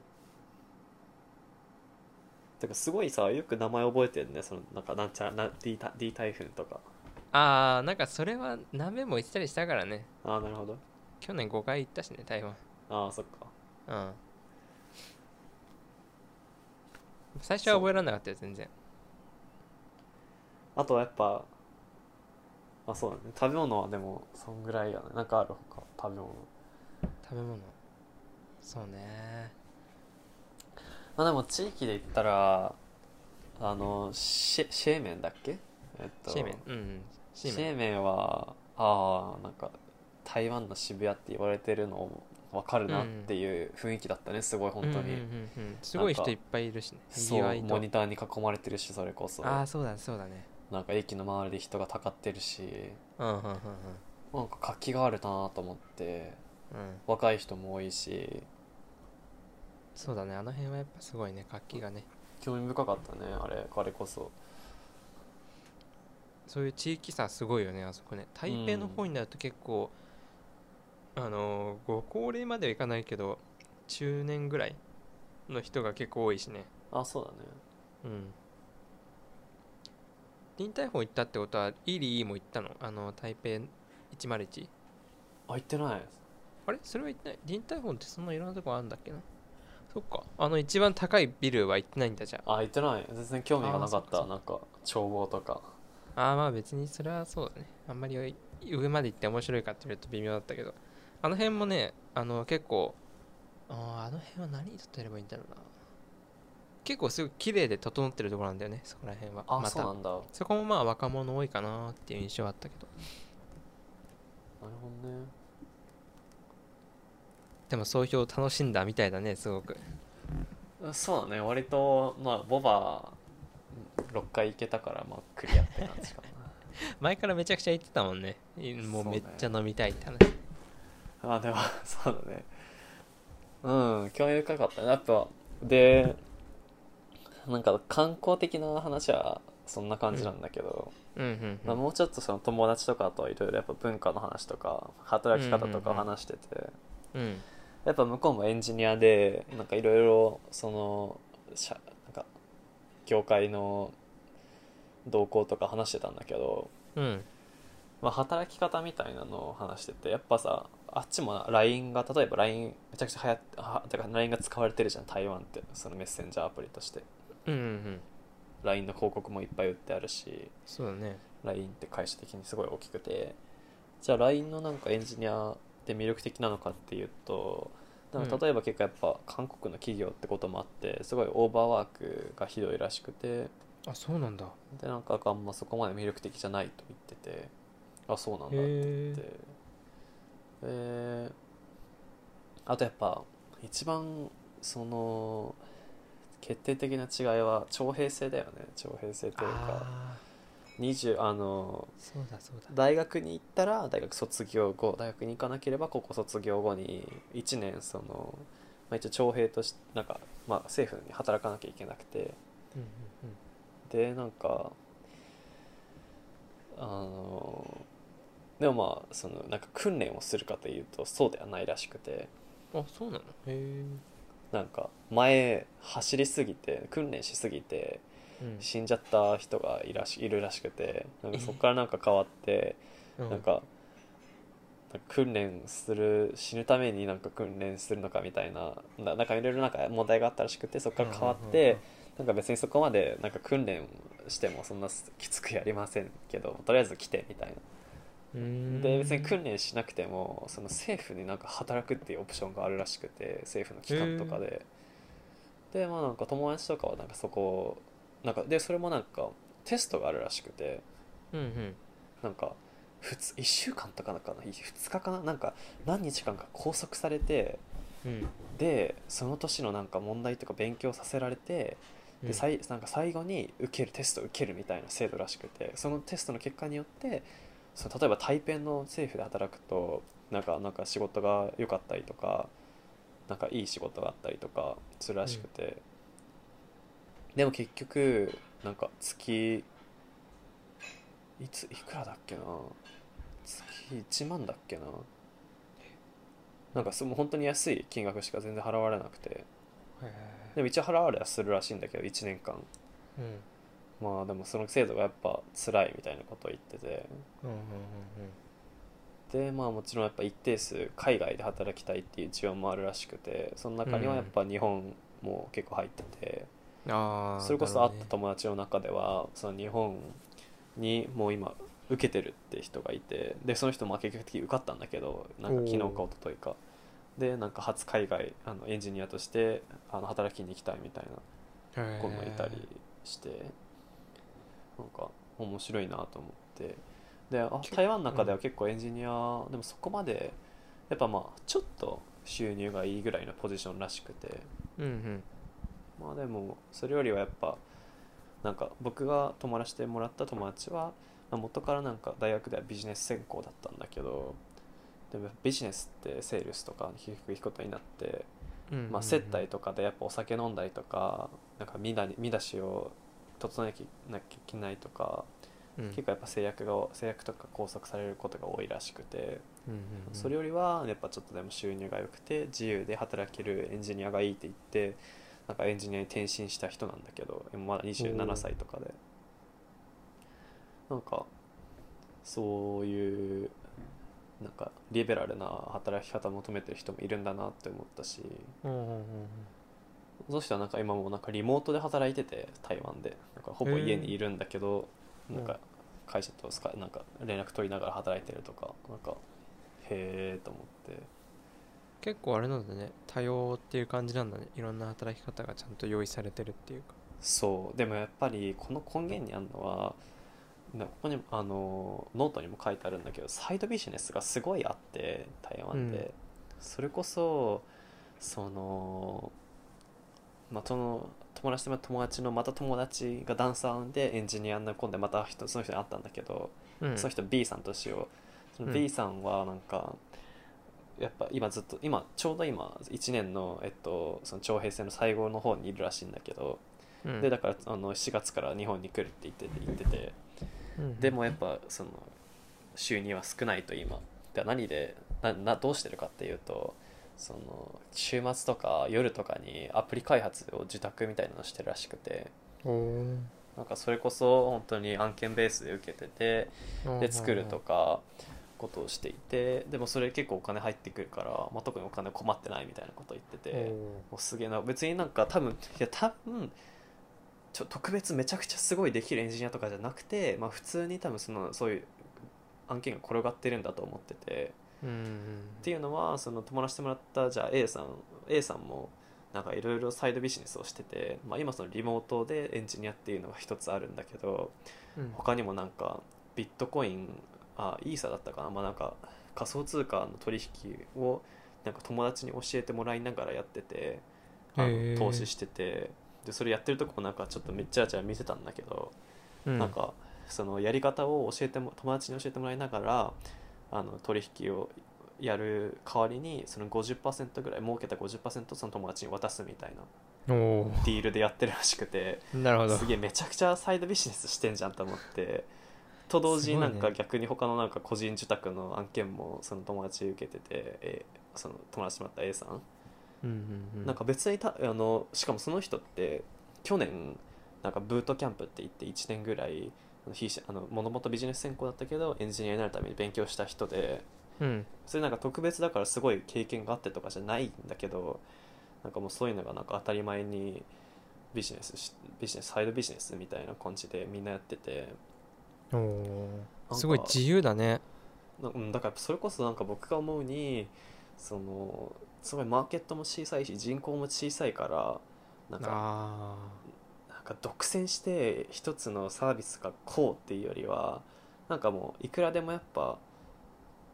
てかすごいさよく名前覚えてるね。そのなんかなんちゃらな D, タ D 台風とか。ああなんかそれは鍋も行ったりしたからね。ああなるほど。去年5回行ったしね台湾。ああそっか。うん。最初は覚えられなかったよ全然。あとはやっぱあそうだね。食べ物はでもそんぐらいやね。なんかあるほか食べ物。食べ物そうね。まあでも地域で言ったらあのシェシェーメンだっけ？えっとシェーメン。うんうん。シシェーメンはああなんか台湾の渋谷って言われてるの分かるなっていう雰囲気だったねすごい本当に、すごい人いっぱいいるしね。そうモニターに囲まれてるしそれこそ。ああそうだそうだね。なんか駅の周りで人がたかってるし。うんうんうんうん。なんか活気があるなと思って。うん若い人も多いし。そうだね。あの辺はやっぱすごいね。活気がね。興味深かったねあれ。彼こそ。そういう地域差すごいよねあそこね。台北の方になると結構、あのーご高齢まではいかないけど中年ぐらいの人が結構多いしね。あそうだね。うん。臨海峰行ったってことはイリーも行ったの？あの台北101あ行ってないあれ？それは行ってない？臨海峰ってそんないろんなとこあるんだっけな？そっか。あの一番高いビルは行ってないんだじゃあ行ってない。全然興味がなかった。なんか眺望とか。ああーまあ別にそれはそうだね。あんまり上まで行って面白いかって言われると微妙だったけど。あの辺もねあの結構あーあの辺は何に例えればいいんだろうな。結構すごい綺麗で整ってるところなんだよねそこら辺は。あ、また。そうなんだ。なるそこもまあ若者多いかなっていう印象はあったけど。ほどねでも総評楽しんだみたいだねすごく。そうだね割とまあボバ6回行けたからまあクリアって感じか [laughs] 前からめちゃくちゃ言ってたもんね。もうめっちゃ飲みたいって話。なあでも [laughs] そうだね。うん興味深かったね。やっぱでなんか観光的な話はそんな感じなんだけど、うんうんまあ、もうちょっとその友達とかといろいろやっぱ文化の話とか働き方とか話してて、うんやっぱ向こうもエンジニアでなんかいろいろそのなんか業界の動向とか話してたんだけど、うん。まあ、働き方みたいなのを話しててやっぱさあっちも LINE が例えば LINE めちゃくちゃ流行ってはてか LINE が使われてるじゃん台湾ってそのメッセンジャーアプリとして。うんうんうん。LINE の広告もいっぱい売ってあるしそうだね。LINE って会社的にすごい大きくて。じゃあ LINE のなんかエンジニアって魅力的なのかっていうとなんかうん。例えば結構やっぱ韓国の企業ってこともあってすごいオーバーワークがひどいらしくてあそうなんだ。でなんかあんまそこまで魅力的じゃないと言っててあそうなんだってへ言ってえであとやっぱ一番その決定的な違いは徴兵制だよね。徴兵制というか。あ20あのーそうだそうだ。大学に行ったら大学卒業後大学に行かなければ高校卒業後に1年その、まあ、一応徴兵としてなんか、まあ、政府に働かなきゃいけなくて。うんうんでなんかあのでもまあそのなんか訓練をするかというとそうではないらしくて。うんあそうなの？へえなんか前走りすぎて訓練しすぎてうん死んじゃった人がいらしいるらしくてなんかそこからなんか変わってうん。なんか訓練する死ぬためになんか訓練するのかみたいなななんかいろいろなんか問題があったらしくてそこから変わってなんか別にそこまでなんか訓練してもそんなきつくやりませんけどとりあえず来てみたいな。うん。で別に訓練しなくてもその政府になんか働くっていうオプションがあるらしくて政府の機関とかで。でまあなんか友達とかはなんかそこなんかでそれもなんかテストがあるらしくてうんうん。なんかふつ1週間とかなんかな？2日かな？なんか何日間か拘束されてうん。でその年のなんか問題とか勉強させられてでさいなんか最後に受けるテストを受けるみたいな制度らしくてそのテストの結果によってその例えば台北の政府で働くとなんかなんか仕事が良かったりとかなんかいい仕事があったりとかするらしくて、でも結局なんか月いついくらだっけな？月1万だっけな？なんかその本当に安い金額しか全然払われなくて。でも一応払われはするらしいんだけど1年間。うん。まあでもその制度がやっぱ辛いみたいなことを言ってて。でまあもちろんやっぱ一定数海外で働きたいっていう需要もあるらしくてその中にはやっぱ日本も結構入ってて、うんああそれこそ会った友達の中ではその日本にもう今受けてるって人がいてでその人も結局的に受かったんだけどなんか昨日か一昨日か。でなんか初海外あのエンジニアとしてあの働きに行きたいみたいな子もいたりしてなんか面白いなと思って。で台湾の中では結構エンジニア、でもそこまでやっぱまあちょっと収入がいいぐらいのポジションらしくて。うんうんまあでもそれよりはやっぱなんか僕が泊まらせてもらった友達は、まあ元からなんか大学ではビジネス専攻だったんだけどでもビジネスってセールスとかに低いことになってまあ、接待とかでやっぱお酒飲んだりとかなんか見だ見出しを整えなきゃいけないとか、うん。結構やっぱ制約が制約とか拘束されることが多いらしくて、うんうんうん。それよりはやっぱちょっとでも収入が良くて自由で働けるエンジニアがいいって言ってなんかエンジニアに転身した人なんだけど今まだ27歳とかで。なんかそういうなんかリベラルな働き方を求めてる人もいるんだなって思ったしその人はなんか今もなんかリモートで働いてて台湾で。なんかほぼ家にいるんだけど、なんか会社とスカなんか連絡取りながら働いてるとかなんかへえと思って結構あれなんだね。多様っていう感じなんだね。いろんな働き方がちゃんと用意されてるっていうか。そう。でもやっぱりこの根源にあるのはなここにあのノートにも書いてあるんだけどサイドビジネスがすごいあって台湾で、うん。それこそそのまあその友達と友達のまた友達がダンサーでエンジニアになり込んでまた人その人に会ったんだけど、うん。その人 B さんとしよう。そのうん。B さんはなんか、やっぱ今ずっと今ちょうど今1年の,、えっとその徴兵制の最後の方にいるらしいんだけど、うん。でだからあの7月から日本に来るって言ってて言っててうんでもやっぱその収入は少ないと今。で何でななどうしてるかっていうとその週末とか夜とかにアプリ開発を受託みたいなのしてるらしくてなんかそれこそ本当に案件ベースで受けててで作るとかことをしていてでもそれ結構お金入ってくるから、まあ、特にお金困ってないみたいなことを言ってて。もうすげえな。別になんか多分いや多分ちょ特別めちゃくちゃすごいできるエンジニアとかじゃなくて、まあ、普通に多分そのそういう案件が転がってるんだと思ってて。っていうのはその泊まらせてもらったじゃあ A さん A さんもなんかいろいろサイドビジネスをしてて、まあ、今そのリモートでエンジニアっていうのが一つあるんだけどうん。他にもなんかビットコインあイーサだったかな,、まあ、なんか仮想通貨の取引をなんか友達に教えてもらいながらやってて投資しててでそれやってるとこもなんかちょっとめっちゃちゃ見せたんだけど、うん。なんかそのやり方を教えても友達に教えてもらいながらあの取引をやる代わりにその50%ぐらい儲けた50%その友達に渡すみたいなディールでやってるらしくて。なるほど。すげえめちゃくちゃサイドビジネスしてんじゃんと思ってと同時になんか逆に他のなんか個人受託の案件もその友達受けてて、えーその友達もらった A さん。うんうんうん。なんか別にたあのしかもその人って去年なんかブートキャンプって言って1年ぐらいもともとビジネス専攻だったけどエンジニアになるために勉強した人でうん。それなんか特別だからすごい経験があってとかじゃないんだけどなんかもうそういうのがなんか当たり前にビジネスしビジネスサイドビジネスみたいな感じでみんなやっててすごい自由だね。なうんだからそれこそなんか僕が思うにそのすごいマーケットも小さいし人口も小さいからなんかあなんか独占して一つのサービスがこうっていうよりはなんかもういくらでもやっぱ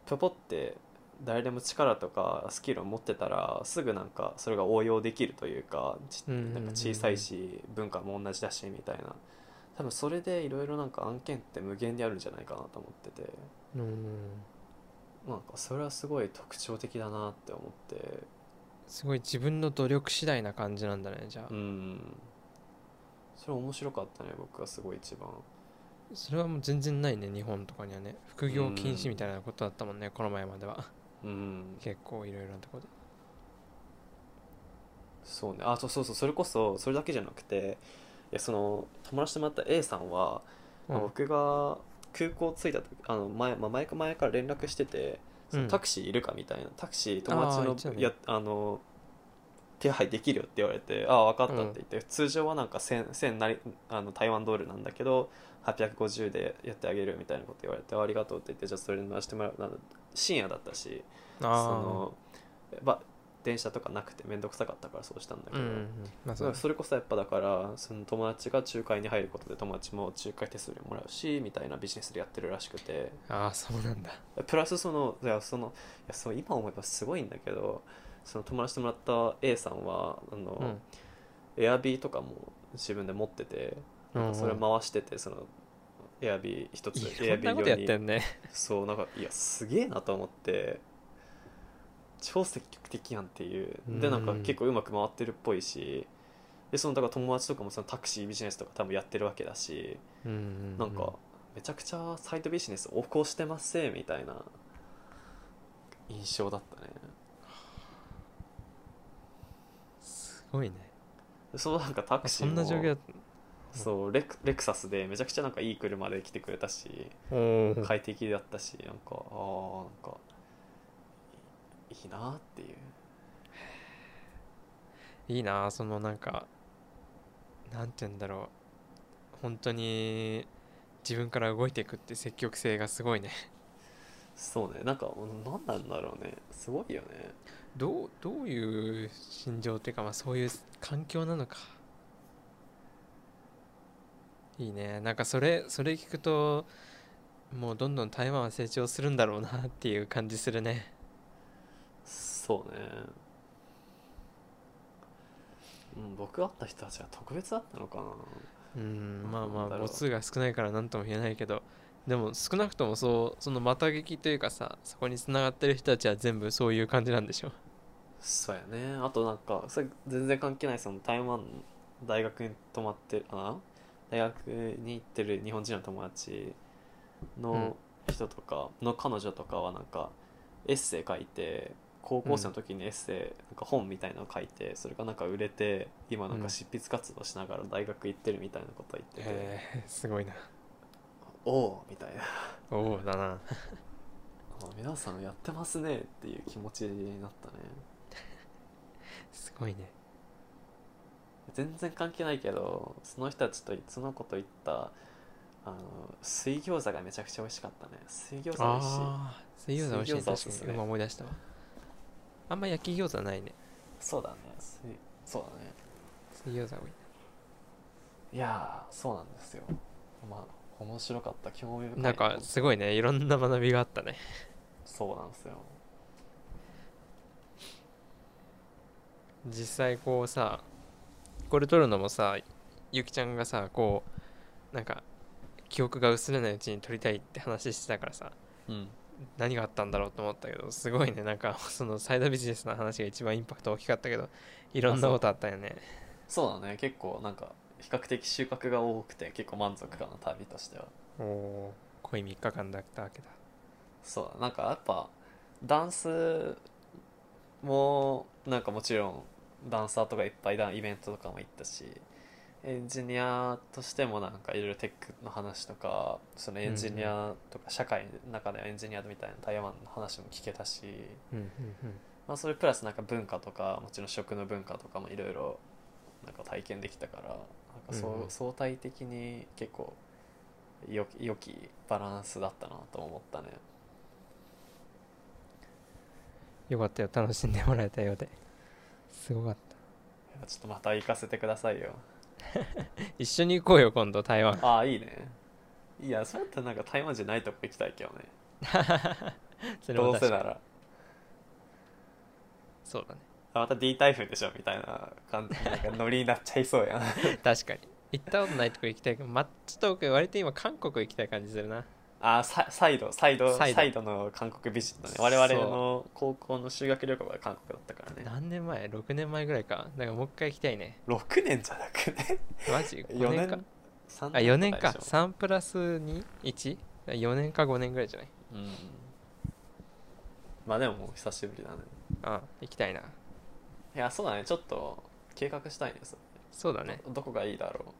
ぴょぽって誰でも力とかスキルを持ってたらすぐなんかそれが応用できるというかなんか小さいし文化も同じだしみたいな多分それでいろいろなんか案件って無限にあるんじゃないかなと思ってて。ーうん。なんかそれはすごい特徴的だなって思って。すごい自分の努力次第な感じなんだねじゃあ、うん。それ面白かったね僕はすごい一番。それはもう全然ないね日本とかにはね。副業禁止みたいなことだったもんね、この前までは。うん。結構いろいろなところで。そうね。あそうそうそう。それこそそれだけじゃなくていやその友達ともらった A さんは、まあうん僕が空港着いた時あの前,、まあ、前か前から連絡しててそのうん。タクシーいるかみたいな、タクシー友達のあー言ってたね。やあの手配できるよって言われて「ああ分かった」って言って、通常はなんか 1000, 1000なりあの台湾ドルなんだけど850でやってあげるみたいなこと言われてあ「ありがとう」って言ってじゃあそれに回してもらうなんだ深夜だったしそあのば電車とかなくて面倒くさかったからそうしたんだけど、あうんうんうん。まあそれこそやっぱだからその友達が仲介に入ることで友達も仲介手数料もらうしみたいなビジネスでやってるらしくて。ああそうなんだ。プラスそのいやそのいやそう今思えばすごいんだけどその友達ともらった A さんはあの、うん。エアビーとかも自分で持っててなんかそれうん回しててそのエアビー一つエアビー用に。んねそうなんかいやすげえなと思って超積極的やんっていう。でなんかうん結構うまく回ってるっぽいし。でそのだから友達とかもそのタクシービジネスとか多分やってるわけだし。うんうんうん。なんかめちゃくちゃサイドビジネス横行してますせみたいな印象だったね。すごいね。でそのなんかタクシそーもんな状況そうレクレクサスでめちゃくちゃなんかいい車で来てくれたし快適だったしなんかああなんかいいいなっていう。いいなそのなんかなんて言うんだろう。本当に自分から動いていくって積極性がすごいね。そうねなんか何なんだろうね。すごいよね。どうどういう心情っていうか、まあ、そういう環境なのか。いいね。なんかそれそれ聞くともうどんどん台湾は成長するんだろうなっていう感じするねそうね。うん僕会った人たちは特別だったのかな。うんまあまあ母数が少ないから何とも言えないけど。でも少なくともそうそのまた劇というかさそこにつながってる人たちは全部そういう感じなんでしょそうやね。あとなんかそれ全然関係ないその台湾大学に泊まってるあ大学に行ってる日本人の友達の人とかの彼女とかはなんかエッセイ書いて高校生の時にエッセイ、なんか本みたいなの書いてそれがなんか売れて今なんか執筆活動しながら大学行ってるみたいなこと言ってて、へえすごいな。おおみたいな。おおだな。[laughs] あ皆さんやってますねっていう気持ちになったね。すごいね。全然関係ないけどその人たちとその子と行ったあの水餃子がめちゃくちゃ美味しかったね。水餃子美味しい。ああ水餃子美味しい水餃子おすすめ。確かに今思い出したわあんま焼き餃子ないね。そうだね。水そうだね。水餃子多いいやーそうなんですよ。まあ面白かった。興味深い。なんかすごいね。いろんな学びがあったね。そうなんですよ。実際こうさこれ撮るのもさゆきちゃんがさこうなんか記憶が薄れないうちに撮りたいって話してたからさ。うん何があったんだろうと思ったけどすごいね。なんかそのサイドビジネスの話が一番インパクト大きかったけどいろんなことあったよね。そうだね。結構なんか比較的収穫が多くて結構満足かな旅としては。おおー濃い3日間だったわけだ。そうなんかやっぱダンスもなんかもちろんダンサーとかいっぱいだイベントとかも行ったしエンジニアとしてもなんかいろいろテックの話とかそのエンジニアとか社会の中でエンジニアみたいな台湾の話も聞けたし、まあ、それプラスなんか文化とかもちろん食の文化とかもいろいろなんか体験できたからなんかそう、うんうん。相対的に結構よき良きバランスだったなと思ったね。よかったよ。楽しんでもらえたようで。すごかった。ちょっとまた行かせてくださいよ [laughs] 一緒に行こうよ今度台湾。ああいいね。いやそうやったらなんか台湾じゃないとこ行きたいけどね。[laughs] それどうせなら。そうだね。あまた D 台風でしょみたいな感じ [laughs] なんかノリになっちゃいそうやん。確かに。行ったことないとこ行きたいけどまちょっと僕割と今韓国行きたい感じするなあササイドサイドサイド。サイドの韓国ビジットね。我々の高校の修学旅行が韓国だったからね。何年前 ?6 年前ぐらいか。だからもう一回行きたいね。6年じゃなくね？[laughs] マジ？5 4年か？年3あ4年かとでしょ。3プラス 2?1?4 年か5年ぐらいじゃない？うん。まあでももう久しぶりだね。あ行きたいな。いやそうだね。ちょっと計画したいんですそうだね。どどこがいいだろう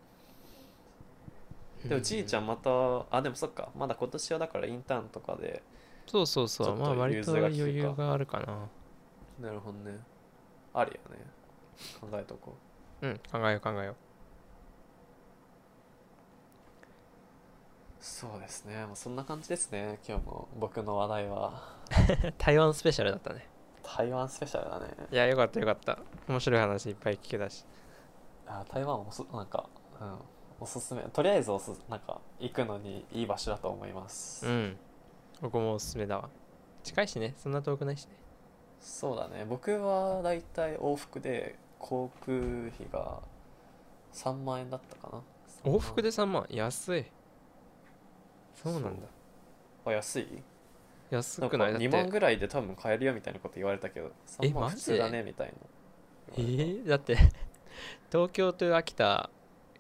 でもじいちゃんまたあでもそっか。まだ今年はだからインターンとかでそうそうそう。まあ割と余裕があるかな。なるほどね。あるよね。考えとこう。ん考えよう考えよう。そうですね。もうそんな感じですね。今日も僕の話題は。う [laughs] 台湾スペシャルだったね。台湾スペシャルだね。いやよかったよかった。面白い話いっぱい聞けたし。あ台湾おすなんかうんおすすめとりあえずおすなんか行くのにいい場所だと思います、うん。ここもおすすめだわ。近いしね。そんな遠くないしね。そうだね。僕はだいたい往復で航空費が3万円だったかな。往復で3万？安い。そうなんだ。あ安い？安くない？だって。2万ぐらいで多分買えるよみたいなこと言われたけど3万普通だねみたいなえー、だって東京と秋田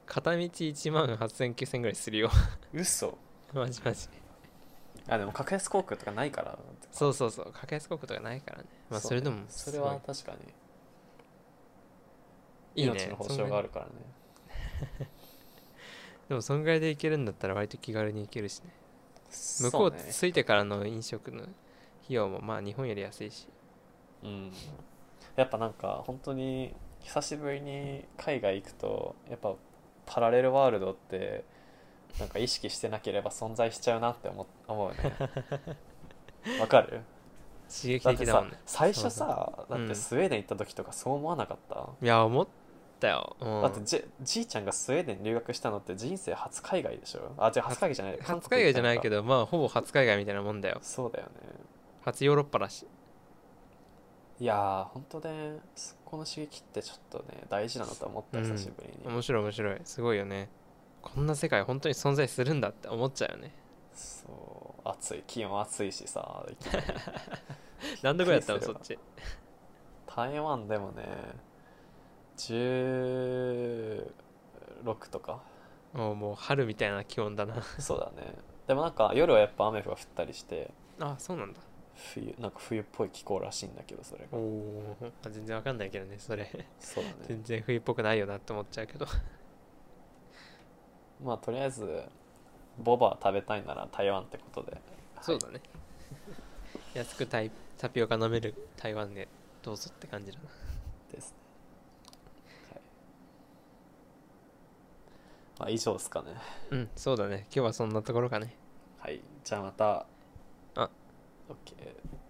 片道1万80009000ぐらいするよ。嘘。マジマジ。あでも格安航空とかないから。そうそうそう。格安航空とかないからね。まあそれでもそれは確かに。いいね。命の保証があるからね。[laughs] でもそんぐらいで行けるんだったら割と気軽に行けるしね。向こう着いてからの飲食の費用もまあ日本より安いし。うん。やっぱなんか本当に久しぶりに海外行くとやっぱパラレルワールドってなんか意識してなければ存在しちゃうなって思思うね。[laughs] わかる？刺激的だもんね。最初さだうんってスウェーデン行った時とかそう思わなかった、いや思ったよ、うん、だってじじいちゃんがスウェーデンに留学したのって人生初海外でしょ？あじゃあ初海外じゃない初海外じゃないけどどまあほぼ初海外みたいなもんだよ。そうだよね。初ヨーロッパだしいやー本当ねそこの刺激ってちょっとね大事なのと思ったうん。久しぶりに、面白い面白い。すごいよね。こんな世界本当に存在するんだって思っちゃうよね。そう暑い気温暑いしさいきなり何度ぐらいやったのそっち。台湾でもね16とか。もうもう春みたいな気温だな。そうだね。でもなんか夜はやっぱ雨が降ったりして。あそうなんだ冬なんか冬っぽい気候らしいんだけどそれが。おお全然わかんないけどねそれ。そうだね。全然冬っぽくないよなって思っちゃうけど。[laughs] まあとりあえずボバ食べたいなら台湾ってことで。そうだね。安くタイタピオカ飲める台湾でどうぞって感じだな。ですね、はい、まあ以上ですかね。うんそうだね。今日はそんなところかね。はい。じゃあまたあ OK